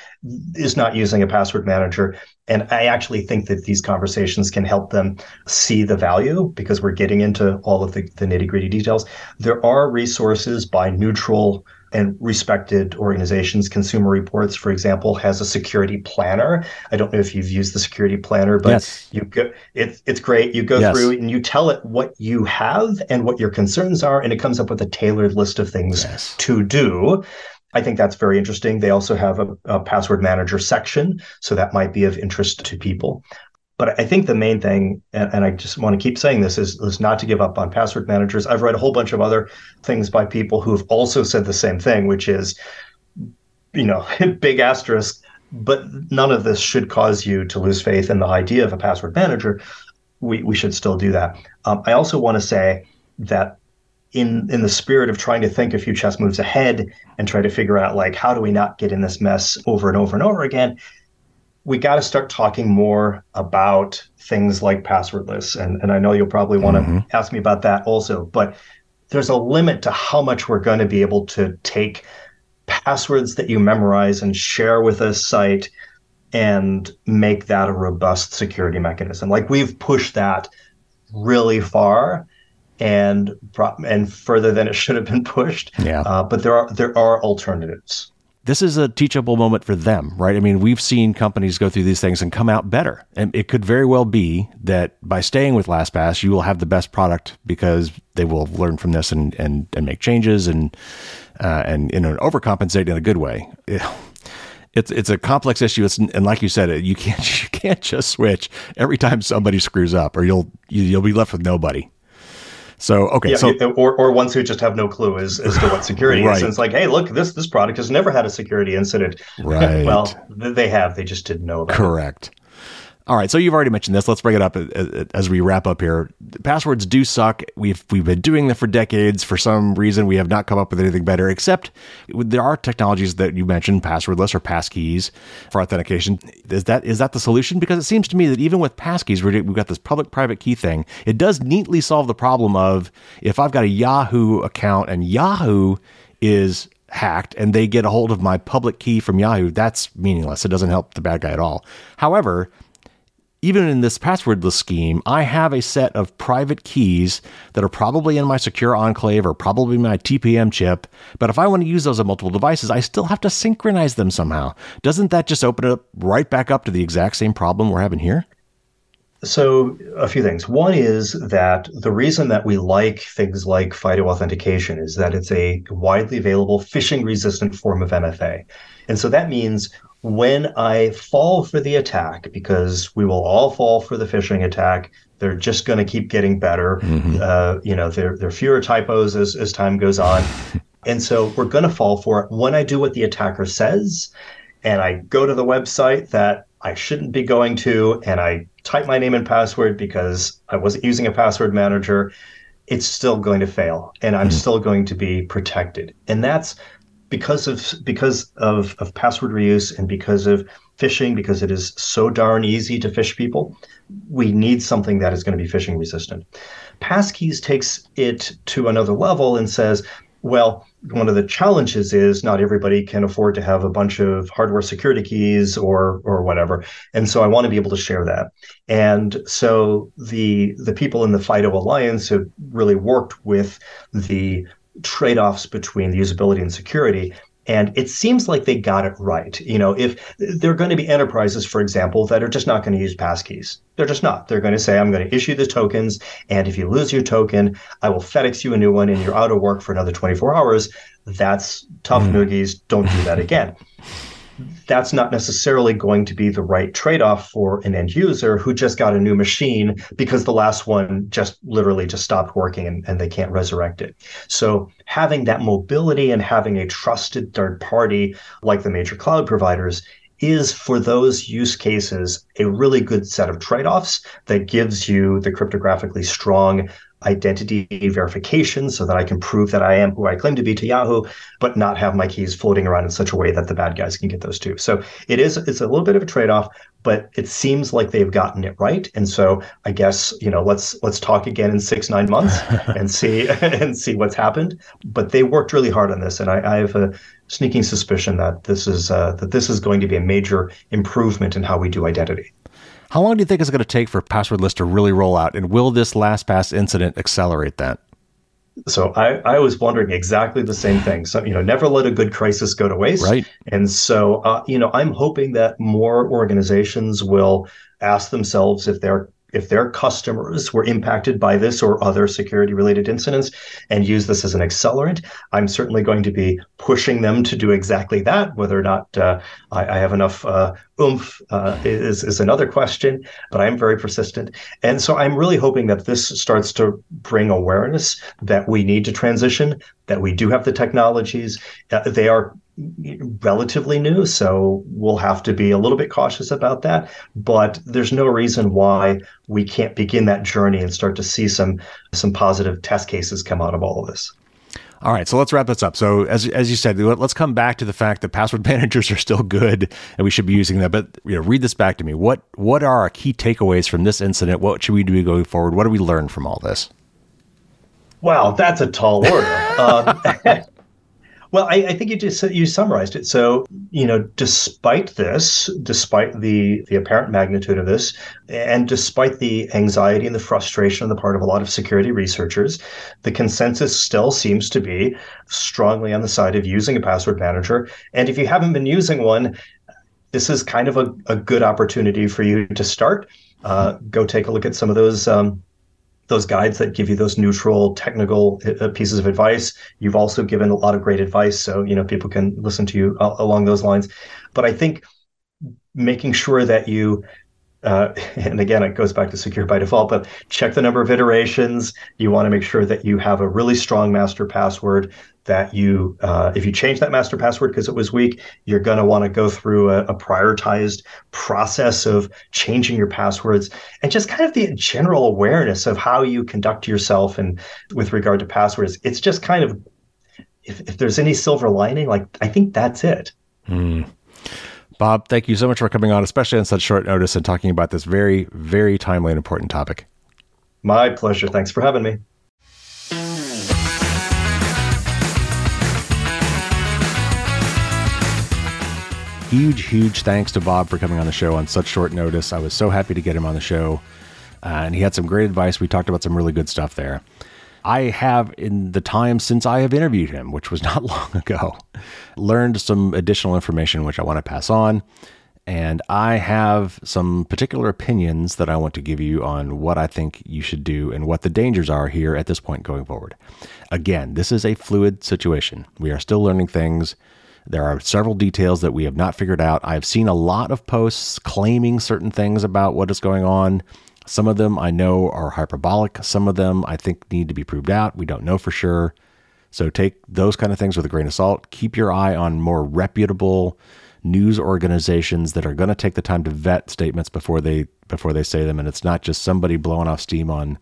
is not using a password manager. And I actually think that these conversations can help them see the value because we're getting into all of the, the nitty gritty details. There are resources by neutral and respected organizations. Consumer Reports, for example, has a security planner. I don't know if you've used the security planner, but yes. you go, it, it's great. You go yes. through and you tell it what you have and what your concerns are, and it comes up with a tailored list of things yes. to do. I think that's very interesting. They also have a, a, password manager section, so that might be of interest to people. But I think the main thing, and, and I just want to keep saying this, is, is not to give up on password managers. I've read a whole bunch of other things by people who've also said the same thing, which is, you know, <laughs> big asterisk, but none of this should cause you to lose faith in the idea of a password manager. We, we should still do that. Um, I also want to say that in in the spirit of trying to think a few chess moves ahead and try to figure out like how do we not get in this mess over and over and over again we got to start talking more about things like passwordless. And, and I know you'll probably want to mm-hmm. ask me about that also, but there's a limit to how much we're going to be able to take passwords that you memorize and share with a site and make that a robust security mechanism. Like we've pushed that really far and and further than it should have been pushed. Yeah. Uh, but there are there are alternatives this is a teachable moment for them, right? I mean, we've seen companies go through these things and come out better. And it could very well be that by staying with LastPass, you will have the best product because they will learn from this and and, and make changes and uh, and you know overcompensate in a good way. <sighs> It's it's a complex issue. It's, and like you said, you can't <laughs> you can't just switch every time somebody screws up, or you'll you, will you will be left with nobody. So okay, yeah, so or or ones who just have no clue as, as to what security right. is. And it's like, hey, look, this this product has never had a security incident. <laughs> Right. well, they have. They just didn't know about Correct. it. All right, so you've already mentioned this. Let's bring it up as we wrap up here. Passwords do suck. We've we've been doing them for decades. For some reason, we have not come up with anything better. Except there are technologies that you mentioned, passwordless or passkeys for authentication. Is that is that the solution? Because it seems to me that even with passkeys, we've got this public-private key thing. It does neatly solve the problem of if I've got a Yahoo account and Yahoo is hacked and they get a hold of my public key from Yahoo, that's meaningless. It doesn't help the bad guy at all. However, even in this passwordless scheme, I have a set of private keys that are probably in my secure enclave or probably my TPM chip. But if I want to use those on multiple devices, I still have to synchronize them somehow. Doesn't that just open it up right back up to the exact same problem we're having here? So, a few things. One is that the reason that we like things like FIDO authentication is that it's a widely available phishing resistant form of MFA. And so that means when I fall for the attack, because we will all fall for the phishing attack, they're just going to keep getting better. Mm-hmm. Uh, you know, there, there are fewer typos as, as time goes on. <laughs> and so we're going to fall for it. When I do what the attacker says, and I go to the website that I shouldn't be going to, and I type my name and password because I wasn't using a password manager, it's still going to fail, and I'm mm. still going to be protected. And that's because of because of, of password reuse and because of phishing, because it is so darn easy to phish people, we need something that is going to be phishing resistant. Passkeys takes it to another level and says, well, one of the challenges is not everybody can afford to have a bunch of hardware security keys or or whatever, and so I want to be able to share that. And so the the people in the FIDO Alliance have really worked with the trade-offs between the usability and security and it seems like they got it right. You know, if there are going to be enterprises, for example, that are just not going to use passkeys, they're just not. They're going to say, I'm going to issue the tokens. And if you lose your token, I will FedEx you a new one and you're out of work for another 24 hours. That's tough mm. noogies. Don't do that again <laughs> that's not necessarily going to be the right trade off for an end user who just got a new machine because the last one just literally just stopped working and, and they can't resurrect it. So having that mobility and having a trusted third party like the major cloud providers is for those use cases a really good set of trade offs that gives you the cryptographically strong identity verification so that I can prove that I am who I claim to be to Yahoo, but not have my keys floating around in such a way that the bad guys can get those too. So it is it's a little bit of a trade-off, but it seems like they've gotten it right. And so I guess, you know, let's let's talk again in six, nine months <laughs> and see <laughs> and see what's happened. But they worked really hard on this. And I, I have a sneaking suspicion that this is uh, that this is going to be a major improvement in how we do identity. How long do you think it's going to take for passwordless to really roll out? And will this LastPass incident accelerate that? So I, I was wondering exactly the same thing. So, you know, never let a good crisis go to waste. Right. And so, uh, you know, I'm hoping that more organizations will ask themselves if they're if their customers were impacted by this or other security related incidents and use this as an accelerant, I'm certainly going to be pushing them to do exactly that. Whether or not uh, I, I, have enough uh, oomph uh, is, is another question, but I'm very persistent. And so I'm really hoping that this starts to bring awareness that we need to transition, that we do have the technologies. Uh, they are relatively new, so we'll have to be a little bit cautious about that. But there's no reason why we can't begin that journey and start to see some some positive test cases come out of all of this. All right, so let's wrap this up. So, as as you said, let's come back to the fact that password <laughs> managers are still good and we should be using them. But you know, read this back to me. What what are our key takeaways from this incident? What should we do going forward? What do we learn from all this? Wow, that's a tall order. um, <laughs> Well, I, I, think you just you summarized it. So, you know, despite this, despite the the apparent magnitude of this, and despite the anxiety and the frustration on the part of a lot of security researchers, the consensus still seems to be strongly on the side of using a password manager. And if you haven't been using one, this is kind of a, a good opportunity for you to start. Uh, go take a look at some of those um, those guides that give you those neutral technical uh, pieces of advice. You've also given a lot of great advice, so you know people can listen to you uh, along those lines. But I think making sure that you uh, <laughs> and again, it goes back to secure by default, but check the number of iterations. You want to make sure that you have a really strong master password that you, uh, if you change that master password because it was weak, you're going to want to go through a, a, prioritized process of changing your passwords and just kind of the general awareness of how you conduct yourself and with regard to passwords. It's just kind of, if, if there's any silver lining, like I think that's it. Mm. Bob, thank you so much for coming on, especially on such short notice and talking about this very, very timely and important topic. My pleasure. Thanks for having me. Huge, huge thanks to Bob for coming on the show on such short notice. I was so happy to get him on the show. Uh, and he had some great advice. We talked about some really good stuff there. I have, in the time since I have interviewed him, which was <laughs> not long ago, learned some additional information which I want to pass on. And I have some particular opinions that I want to give you on what I think you should do and what the dangers are here at this point going forward. Again, this is a fluid situation. We are still learning things. There are several details that we have not figured out. I've seen a lot of posts claiming certain things about what is going on. Some of them I know are hyperbolic. Some of them I think need to be proved out. We don't know for sure. So take those kind of things with a grain of salt. Keep your eye on more reputable news organizations that are going to take the time to vet statements before they before they say them, and it's not just somebody blowing off steam on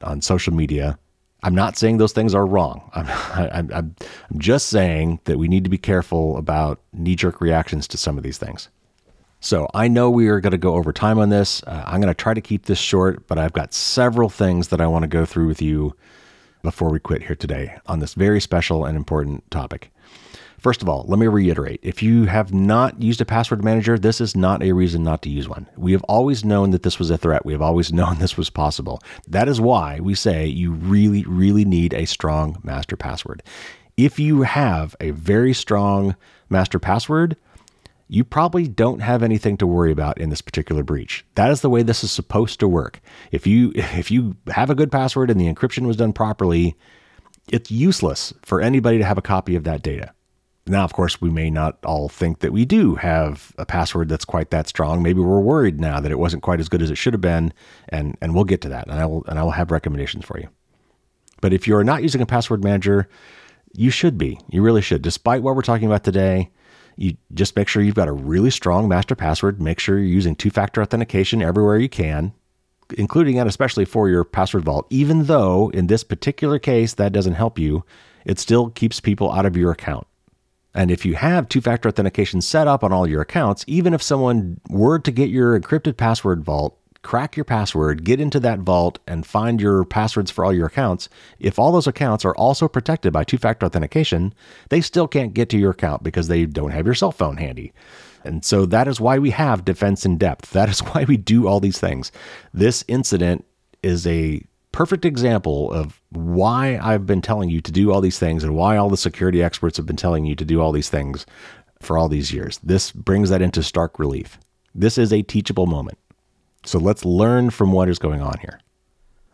on social media. I'm not saying those things are wrong. I'm, <laughs> I'm, I'm, I'm just saying that we need to be careful about knee jerk reactions to some of these things. So I know we are going to go over time on this. Uh, I'm going to try to keep this short, but I've got several things that I want to go through with you before we quit here today on this very special and important topic. First of all, let me reiterate if you have not used a password manager, this is not a reason not to use one. We have always known that this was a threat. We have always <laughs> known this was possible. That is why we say you really, really need a strong master password. If you have a very strong master password, you probably don't have anything to worry about in this particular breach. That is the way this is supposed to work. If you <laughs> if you have a good password and the encryption was done properly, it's useless for anybody to have a copy of that data. Now, of course, we may not all think that we do have a password that's quite that strong. Maybe we're worried now that it wasn't quite as good as it should have been, and and we'll get to that. And I will and I will have recommendations for you. But if you're not using a password manager, you should be. You really should. Despite what we're talking about today, you just make sure you've got a really strong master password. Make sure you're using two factor authentication everywhere you can, including and especially for your password vault. Even though in this particular case that doesn't help you, it still keeps people out of your account. And if you have two factor authentication set up on all your accounts, even if someone were to get your encrypted password vault, crack your password, get into that vault, and find your passwords for all your accounts, if all those accounts are also protected by two factor authentication, they still can't get to your account because they don't have your cell phone handy. And so that is why we have defense in depth. <laughs> That is why we do all these things. This incident is a perfect example of why I've been telling you to do all these things and why all the security experts have been telling you to do all these things for all these years. This brings that into stark relief. This is a teachable moment. So let's learn from what is going on here.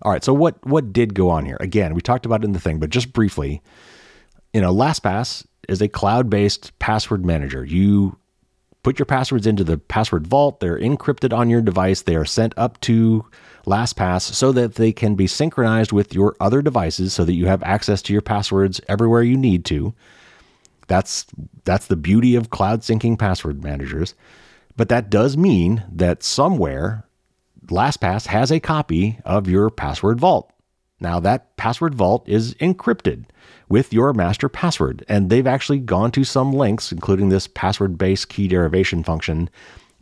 All right, so what what did go on here? Again, we talked about it in the thing, but just briefly, you know, LastPass is a cloud-based password manager. You put your passwords into the password vault, they're encrypted on your device, they are sent up to LastPass so that they can be synchronized with your other devices so that you have access to your passwords everywhere you need to. That's that's the beauty of cloud syncing password managers. But that does mean that somewhere LastPass has a copy of your password vault. Now, that password vault is encrypted with your master password, and they've actually gone to some lengths, including this password based key derivation function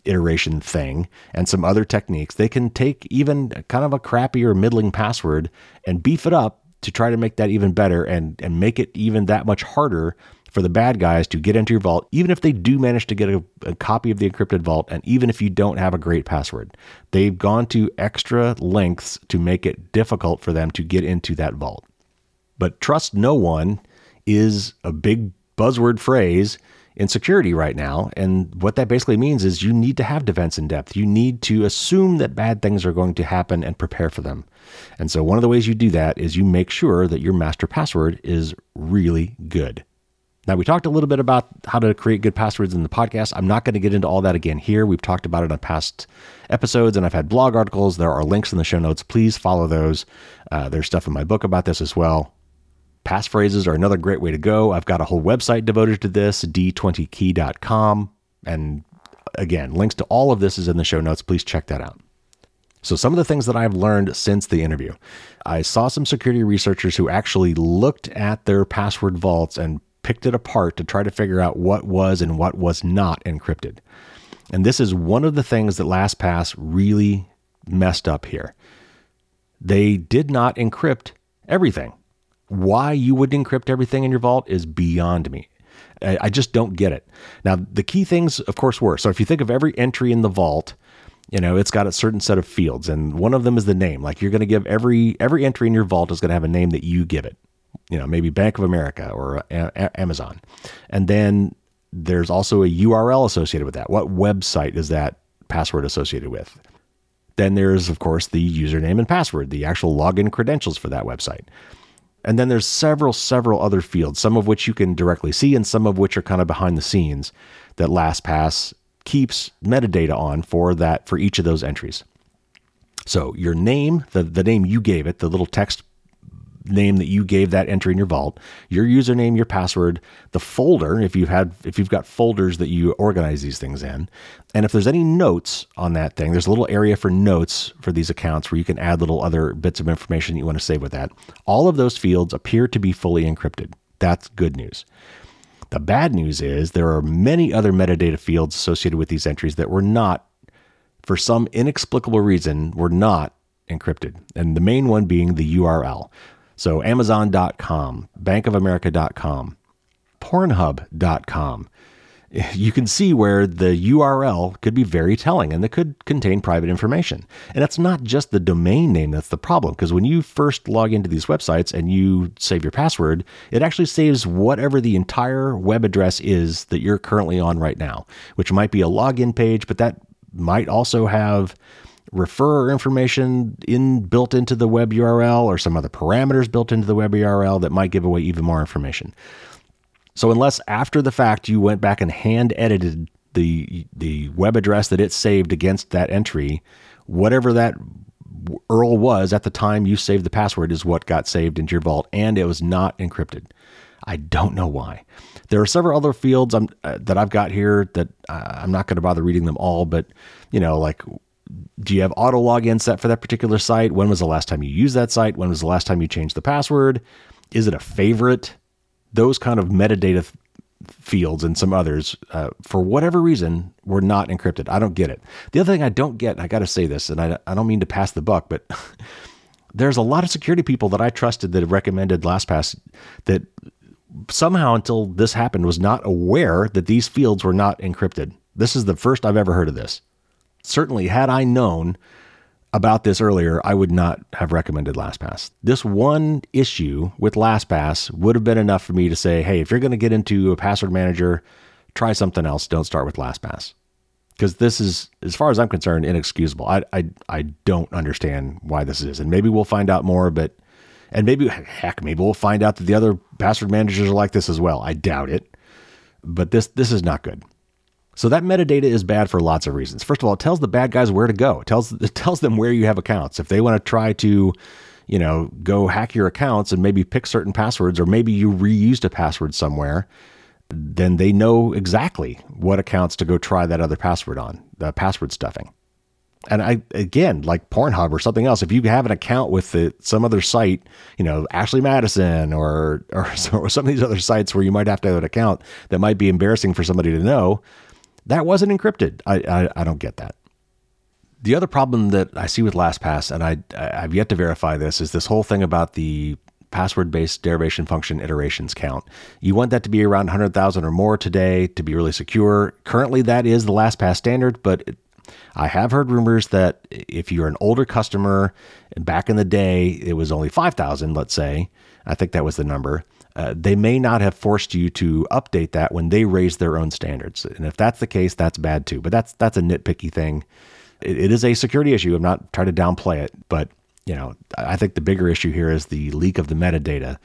iteration thing and some other techniques. They can take even kind of a crappy or middling password and beef it up to try to make that even better and, and make it even that much harder for the bad guys to get into your vault, even if they do manage to get a, a, copy of the encrypted vault, and even if you don't have a great password. They've gone to extra lengths to make it difficult for them to get into that vault. But trust no one is a big buzzword phrase in security right now. And what that basically means is you need to have defense in depth. You need to assume that bad things are going to happen and prepare for them. And so, one of the ways you do that is you make sure that your master password is really good. Now, we talked a little bit about how to create good passwords in the podcast. I'm not going to get into all that again here. We've talked about it on past episodes, and I've had blog articles. There are links in the show notes. Please follow those. Uh, there's stuff in my book about this as well. Passphrases are another great way to go. I've got a whole website devoted to this, d20key.com. And again, links to all of this is in the show notes. Please check that out. So, some of the things that I've learned since the interview I saw some security researchers who actually looked at their password vaults and picked it apart to try to figure out what was and what was not encrypted. And this is one of the things that LastPass really messed up here. They did not encrypt everything. Why you would encrypt everything in your vault is beyond me. I just don't get it. Now, the key things, of course, were so if you think of every entry in the vault, you know it's got a certain set of fields and one of them is the name like you're going to give every every entry in your vault is going to have a name that you give it you know, maybe Bank of America or a- Amazon. And then there's also a URL associated with that. What website is that password associated with? Then there's, of course, the username and password, the actual login credentials for that website. And then there's several, several other fields, some of which you can directly see and some of which are kind of behind the scenes that LastPass keeps metadata on for that for each of those entries. So your name, the, the name you gave it, the little text name that you gave that entry in your vault, your username, your password, the folder if you've had if you've got folders that you organize these things in, and if there's any notes on that thing, there's a little area for notes for these accounts where you can add little other bits of information you want to save with that. All of those fields appear to be fully encrypted. That's good news. The bad news is there are many other metadata fields associated with these entries that were not, for some inexplicable reason, were not encrypted. And the main one being the URL. So Amazon.com, BankOfAmerica.com, Pornhub.com, you can see where the URL could be very telling and that could contain private information. And it's not just the domain name that's the problem, because when you first log into these websites and you save your password, it actually saves whatever the entire web address is that you're currently on right now, which might be a login page, but that might also have referrer information in built into the web URL or some other parameters built into the web URL that might give away even more information. So unless after the fact you went back and hand edited the the web address that it saved against that entry, whatever that URL was at the time you saved the password is what got saved into your vault, and it was not encrypted. I don't know why. There are several other fields uh, that I've got here that uh, I'm not going to bother reading them all, but you know, like do you have auto login set for that particular site? When was the last time you used that site? When was the last time you changed the password? Is it a favorite? those kind of metadata fields and some others, uh, for whatever reason, were not encrypted. I don't get it. The other thing I don't get, I got to say this, and I, I don't mean to pass the buck, but <laughs> there's a lot of security people that I trusted that recommended LastPass that somehow until this happened was not aware that these fields were not encrypted. This is the first I've ever heard of this. Certainly, had I known about this earlier, I would not have recommended LastPass. This one issue with LastPass would have been enough for me to say, hey, if you're going to get into a password manager, try something else. Don't start with LastPass. Because this is, as far as I'm concerned, inexcusable. I, I, I don't understand why this is. And maybe we'll find out more, but, and maybe, heck, maybe we'll find out that the other password managers are like this as well. I doubt it. But this, this is not good. So that metadata is bad for lots of reasons. First of all, it tells the bad guys where to go. It tells <laughs> it tells them where you have accounts. If they want to try to, you know, go hack your accounts and maybe pick certain passwords or maybe you reused a password somewhere, then they know exactly what accounts to go try that other password on, the password stuffing. And I again, like Pornhub or something else, if you have an account with the, some other site, you know, Ashley Madison or, or or <laughs> some of these other sites where you might have to have an account that might be embarrassing for somebody to know, that wasn't encrypted. I, I, I don't get that. The other problem that I see with LastPass, and I, I've yet to verify this, is this whole thing about the password based derivation function iterations count. You want that to be around 100,000 or more today to be really secure. Currently, that is the LastPass standard, but I have heard rumors that if you're an older customer and back in the day it was only 5,000, let's say, I think that was the number, uh, they may not have forced you to update that when they raise their own standards. And if that's the case, that's bad too. But that's that's a nitpicky thing. it, it is a security issue. I'm not trying to downplay it, but you know, I think the bigger issue here is the leak of the metadata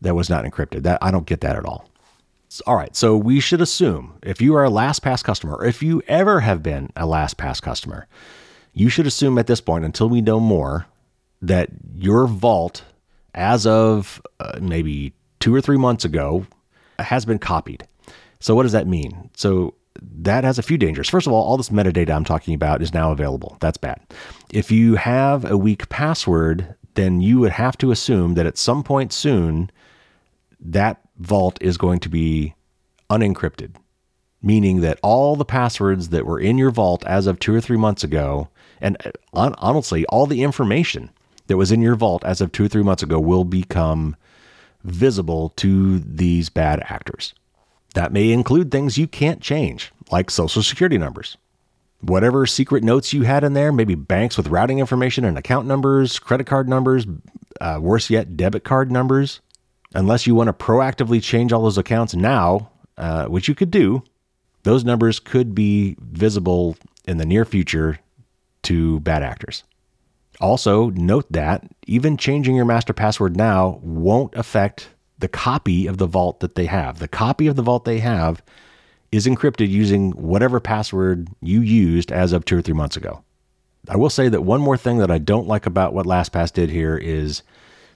that was not encrypted. That I don't get that at all. All right, so we should assume if you are a LastPass customer, or if you ever have been a LastPass customer, you should assume at this point, until we know more, that your vault, as of uh, maybe two or three months ago has been copied. So, what does that mean? So, that has a few dangers. First of all, all this metadata I'm talking about is now available. That's bad. If you have a weak password, then you would have to assume that at some point soon, that vault is going to be unencrypted, meaning that all the passwords that were in your vault as of two or three months ago, and uh, honestly, all the information that was in your vault as of two or three months ago will become visible to these bad actors. That may include things you can't change, like social security numbers. Whatever secret notes you had in there, maybe banks with routing information and account numbers, credit card numbers, uh, worse yet, debit card numbers. Unless you want to proactively change all those accounts now, uh, which you could do, those numbers could be visible in the near future to bad actors. Also, note that even changing your master password now won't affect the copy of the vault that they have. The copy of the vault they have is encrypted using whatever password you used as of two or three months ago. I will say that one more thing that I don't like about what LastPass did here is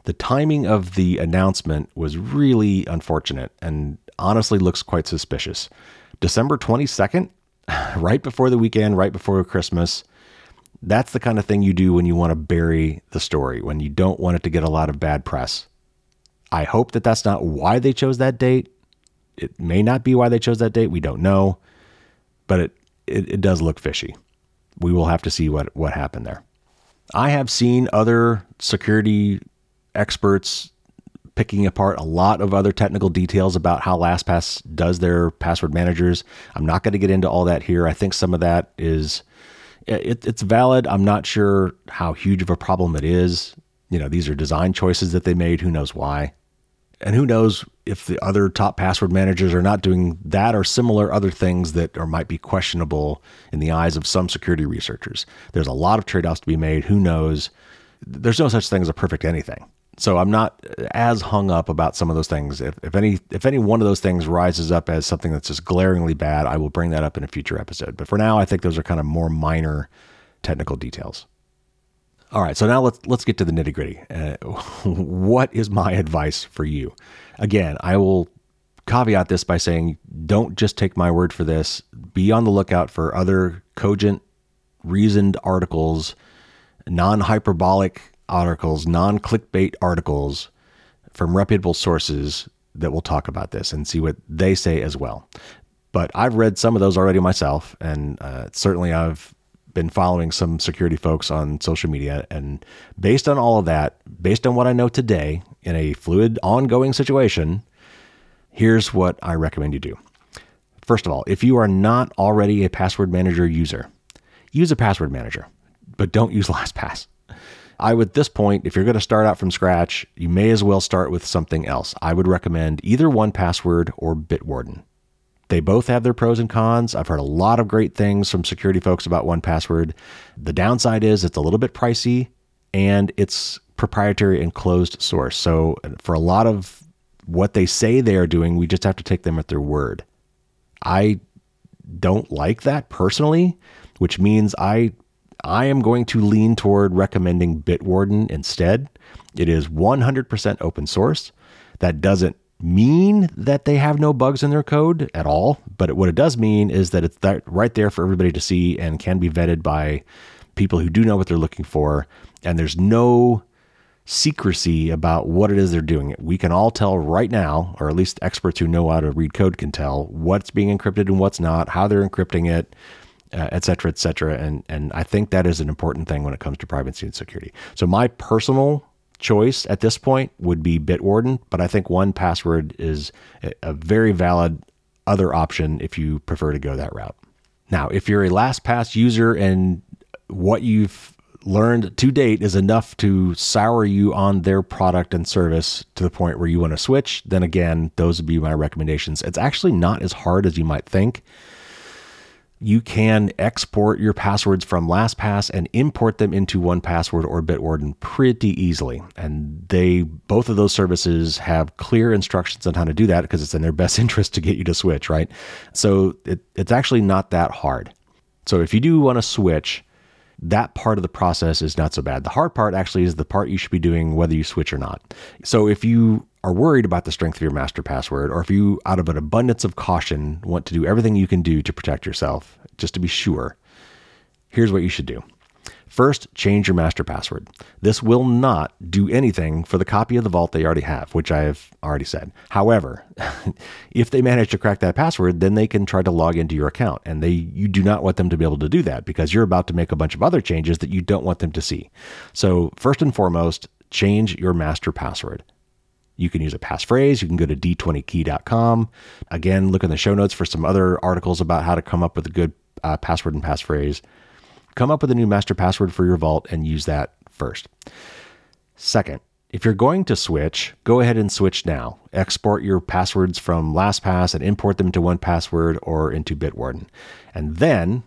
The timing of the announcement was really unfortunate and honestly looks quite suspicious. December 22nd, <sighs> right before the weekend, right before Christmas. That's the kind of thing you do when you want to bury the story, when you don't want it to get a lot of bad press. I hope that that's not why they chose that date. It may not be why they chose that date. We don't know, but it, it, it does look fishy. We will have to see what, what happened there. I have seen other security experts picking apart a lot of other technical details about how LastPass does their password managers. I'm not going to get into all that here. I think some of that is it, it's valid. I'm not sure how huge of a problem it is. You know, these are design choices that they made. Who knows why? And who knows if the other top password managers are not doing that or similar other things that are might be questionable in the eyes of some security researchers. There's a lot of trade-offs to be made. Who knows? There's no such thing as a perfect anything so I'm not as hung up about some of those things. If, if any if any one of those things rises up as something that's just glaringly bad, I will bring that up in a future episode. But for now, I think those are kind of more minor technical details. All right, so now let's let's get to the nitty gritty. Uh, <laughs> what is my advice for you? Again, I will caveat this by saying, don't just take my word for this. Be on the lookout for other cogent, reasoned articles, non hyperbolic articles, non clickbait articles from reputable sources that will talk about this and see what they say as well. But I've read some of those already myself, and uh, certainly I've been following some security folks on social media. And based on all of that, based on what I know today in a fluid, ongoing situation, here's what I recommend you do. First of all, if you are not already a password manager user, use a password manager, but don't use <laughs> LastPass. I would, this point, if you're going to start out from scratch, you may as well start with something else. I would recommend either 1Password or Bitwarden. They both have their pros and cons. I've heard a lot of great things from security folks about 1Password. The downside is it's a little bit pricey and it's proprietary and closed source. So for a lot of what they say they are doing, we just have to take them at their word. I don't like that personally, which means I I am going to lean toward recommending Bitwarden instead. It is 100% open source. That doesn't mean that they have no bugs in their code at all, but what it does mean is that it's that right there for everybody to see and can be vetted by people who do know what they're looking for. And there's no secrecy about what it is they're doing. We can all tell right now, or at least experts who know how to read code can tell what's being encrypted and what's not, how they're encrypting it, uh, et cetera, et cetera. And, and I think that is an important thing when it comes to privacy and security. So my personal choice at this point would be Bitwarden, but I think 1Password is a very valid other option if you prefer to go that route. Now, if you're a LastPass user and what you've learned to date is enough to sour you on their product and service to the point where you want to switch, then again, those would be my recommendations. It's actually not as hard as you might think you can export your passwords from LastPass and import them into 1Password or Bitwarden pretty easily. And they both of those services have clear instructions on how to do that because it's in their best <laughs> interest to get you to switch, right? So it, it's actually not that hard. So if you do want to switch, that part of the process is not so bad. The hard part actually is the part you should be doing whether you switch or not. So if you are worried about the strength of your master password, or if you, out of an abundance of caution, want to do everything you can do to protect yourself, just to be sure, here's what you should do. First, change your master password. This will not do anything for the copy of the vault they already have, which I have already said. However, <laughs> if they manage to crack that password, then they can try to log into your account, and they you do not want them to be able to do that because you're about to make a bunch of other changes that you don't want them to see. So, first and foremost, change your master password. You can use a passphrase. You can go to d20key.com. Again, look in the show notes for some other articles about how to come up with a good uh, password and passphrase. Come up with a new master password for your vault and use that first. Second, if you're going to switch, go ahead and switch now. Export your passwords from LastPass and import them to 1Password or into Bitwarden. And then,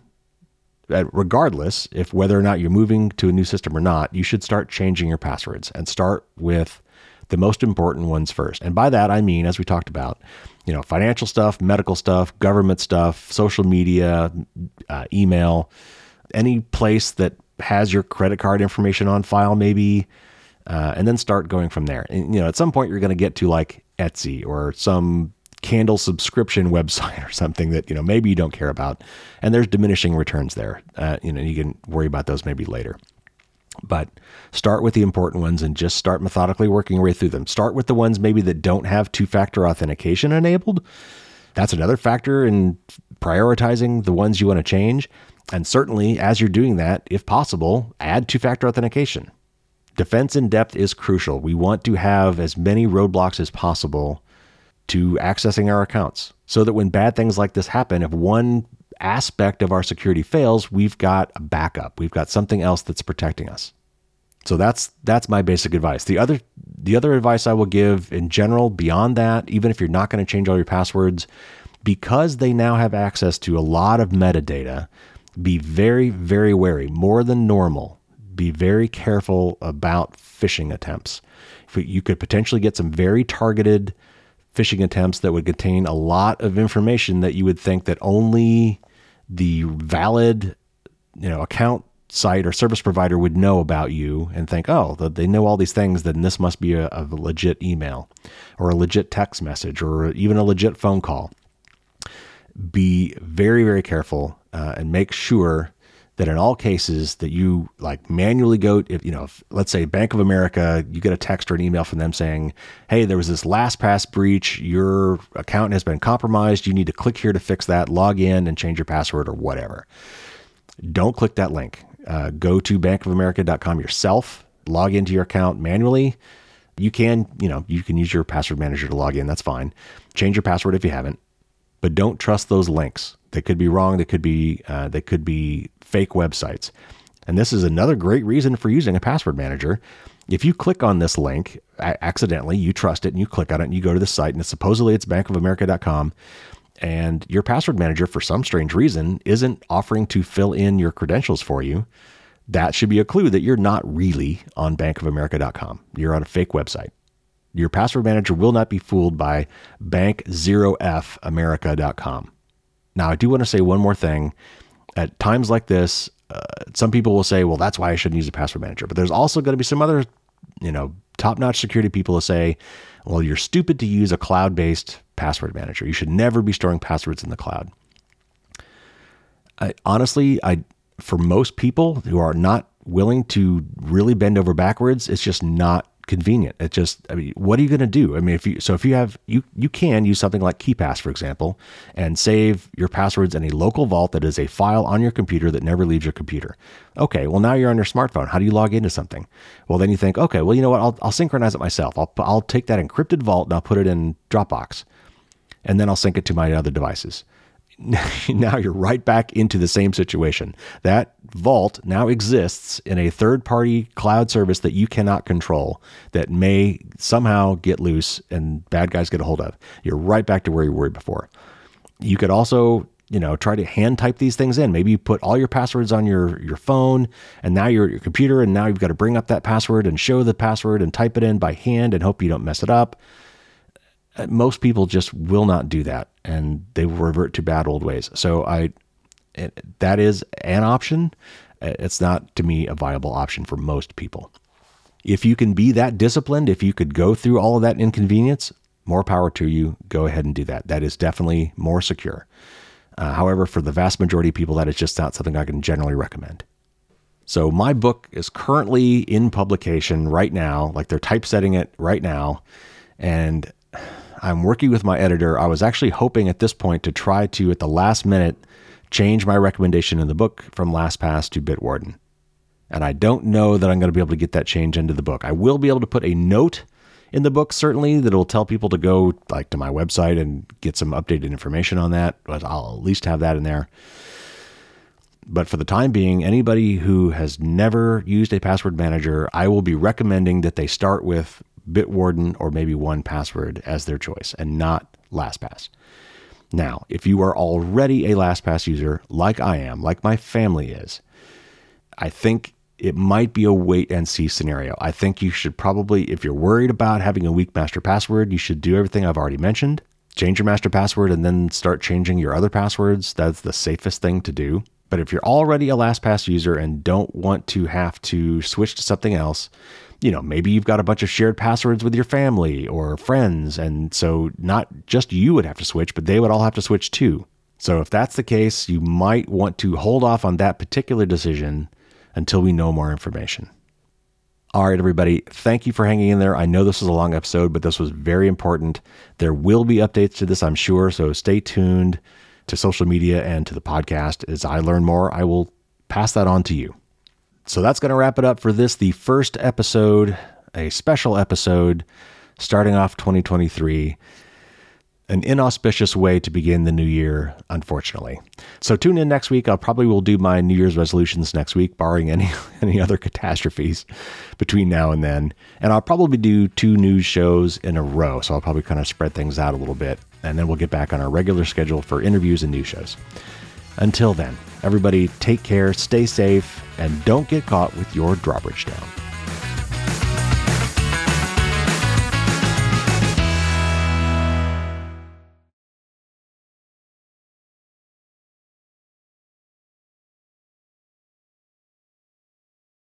uh, regardless if whether or not you're moving to a new system or not, you should start changing your passwords and start with the most important ones first. And by that, I mean, as we talked about, you know, financial stuff, medical stuff, government stuff, social media, uh, email, any place that has your credit card information on file, maybe uh, and then start going from there. And, you know, at some point you're going to get to like Etsy or some candle subscription <laughs> website or something that you know maybe you don't care about, and there's diminishing returns there. Uh, you know, you can worry about those maybe later. But start with the important ones and just start methodically working your way through them. Start with the ones maybe that don't have two factor authentication enabled. That's another factor in prioritizing the ones you want to change. And certainly, as you're doing that, if possible, add two factor authentication. Defense in depth is crucial. We want to have as many roadblocks as possible to accessing our accounts so that when bad things like this happen, if one aspect of our security fails, we've got a backup. We've got something else that's protecting us. So that's that's my basic advice. The other the other advice I will give in general beyond that, even if you're not going to change all your passwords, because they now have access to a lot of metadata, be very very wary, more than normal. Be very careful about phishing attempts. You could potentially get some very targeted phishing attempts that would contain a lot of information that you would think that only the valid, you know, account site or service provider would know about you and think, oh, they know all these things, then this must be a, a legit email or a legit text message or even a legit phone call. Be very, very careful uh, and make sure that in all cases that you like manually go if you know if, let's say bank of america you get a text or an email from them saying hey there was this lastpass breach. Your account has been compromised. You need to click here to fix that log in and change your password or whatever. Don't click that link. Uh, go to bankofamerica.com yourself log into your account manually. You can you know you can use your password manager to log in. That's fine. Change your password if you haven't. But don't trust those links. They could be wrong. They could be uh, they could be fake websites. And this is another great reason for using a password manager. If you click on this link accidentally, you trust it and you click on it and you go to the site and it's supposedly it's bankofamerica.com and your password manager for some strange reason isn't offering to fill in your credentials for you, that should be a clue that you're not really on bankofamerica.com. You're on a fake website. Your password manager will not be fooled by bank0famerica.com. Now, I do want to say one more thing. At times like this, uh, some people will say, well, that's why I shouldn't use a password manager. But there's also going to be some other, you know, top notch security people who say, well, you're stupid to use a cloud based password manager. You should never be storing passwords in the cloud. I, honestly, I for most people who are not willing to really bend over backwards, it's just not convenient. It just, I mean, what are you going to do? I mean, if you, so if you have, you, you can use something like KeePass, for example, and save your passwords in a local vault that is a file on your computer that never leaves your computer. Okay. Well, now you're on your smartphone. How do you log into something? Well, then you think, okay, well, you know what? I'll, I'll synchronize it myself. I'll, I'll take that encrypted vault and I'll put it in Dropbox and then I'll sync it to my other devices. <laughs> now you're right back into the same situation. That vault now exists in a third party cloud service that you cannot control that may somehow get loose and bad guys get a hold of. You're right back to where you were before. You could also you know try to hand type these things in maybe you put all your passwords on your your phone and now you're at your computer and now you've got to bring up that password and show the password and type it in by hand and hope you don't mess it up most people just will not do that and they will revert to bad old ways. So I it, that is an option. Uh, it's not to me a viable option for most people. If you can be that disciplined, if you could go through all of that inconvenience, more power to you. Go ahead and do that. That is definitely more secure. Uh, however, for the vast majority of people, that is just not something I can generally recommend. So, my book is currently in publication right now, like they're typesetting it right now. And I'm working with my editor. I was actually hoping at this point to try to, at the last minute, change my recommendation in the book from LastPass to Bitwarden. And I don't know that I'm going to be able to get that change into the book. I will be able to put a note in the book, certainly, that'll tell people to go like to my website and get some updated information on that. But I'll at least have that in there. But for the time being, anybody who has never used a password manager, I will be recommending that they start with Bitwarden or maybe 1Password as their choice and not LastPass. Now, if you are already a LastPass user, like I am, like my family is, I think it might be a wait and see scenario. I think you should probably, if you're worried about having a weak master password, you should do everything I've already mentioned. Change your master password and then start changing your other passwords. That's the safest thing to do. But if you're already a LastPass user and don't want to have to switch to something else, you know, maybe you've got a bunch of shared passwords with your family or friends. And so not just you would have to switch, but they would all have to switch too. So if that's the case, you might want to hold off on that particular decision until we know more information. All right, everybody, thank you for hanging in there. I know this was a long episode, but this was very important. There will be updates to this, I'm sure. So stay tuned to social media and to the podcast. As I learn more, I will pass that on to you. So that's going to wrap it up for this, the first episode, a special episode starting off 2023 an inauspicious way to begin the new year, unfortunately. So tune in next week. I'll probably will do my New Year's resolutions next week, barring any <laughs> any other catastrophes between now and then. And I'll probably do two news shows in a row. So I'll probably kind of spread things out a little bit, and then we'll get back on our regular schedule for interviews and news shows. Until then, everybody take care, stay safe, and don't get caught with your drawbridge down.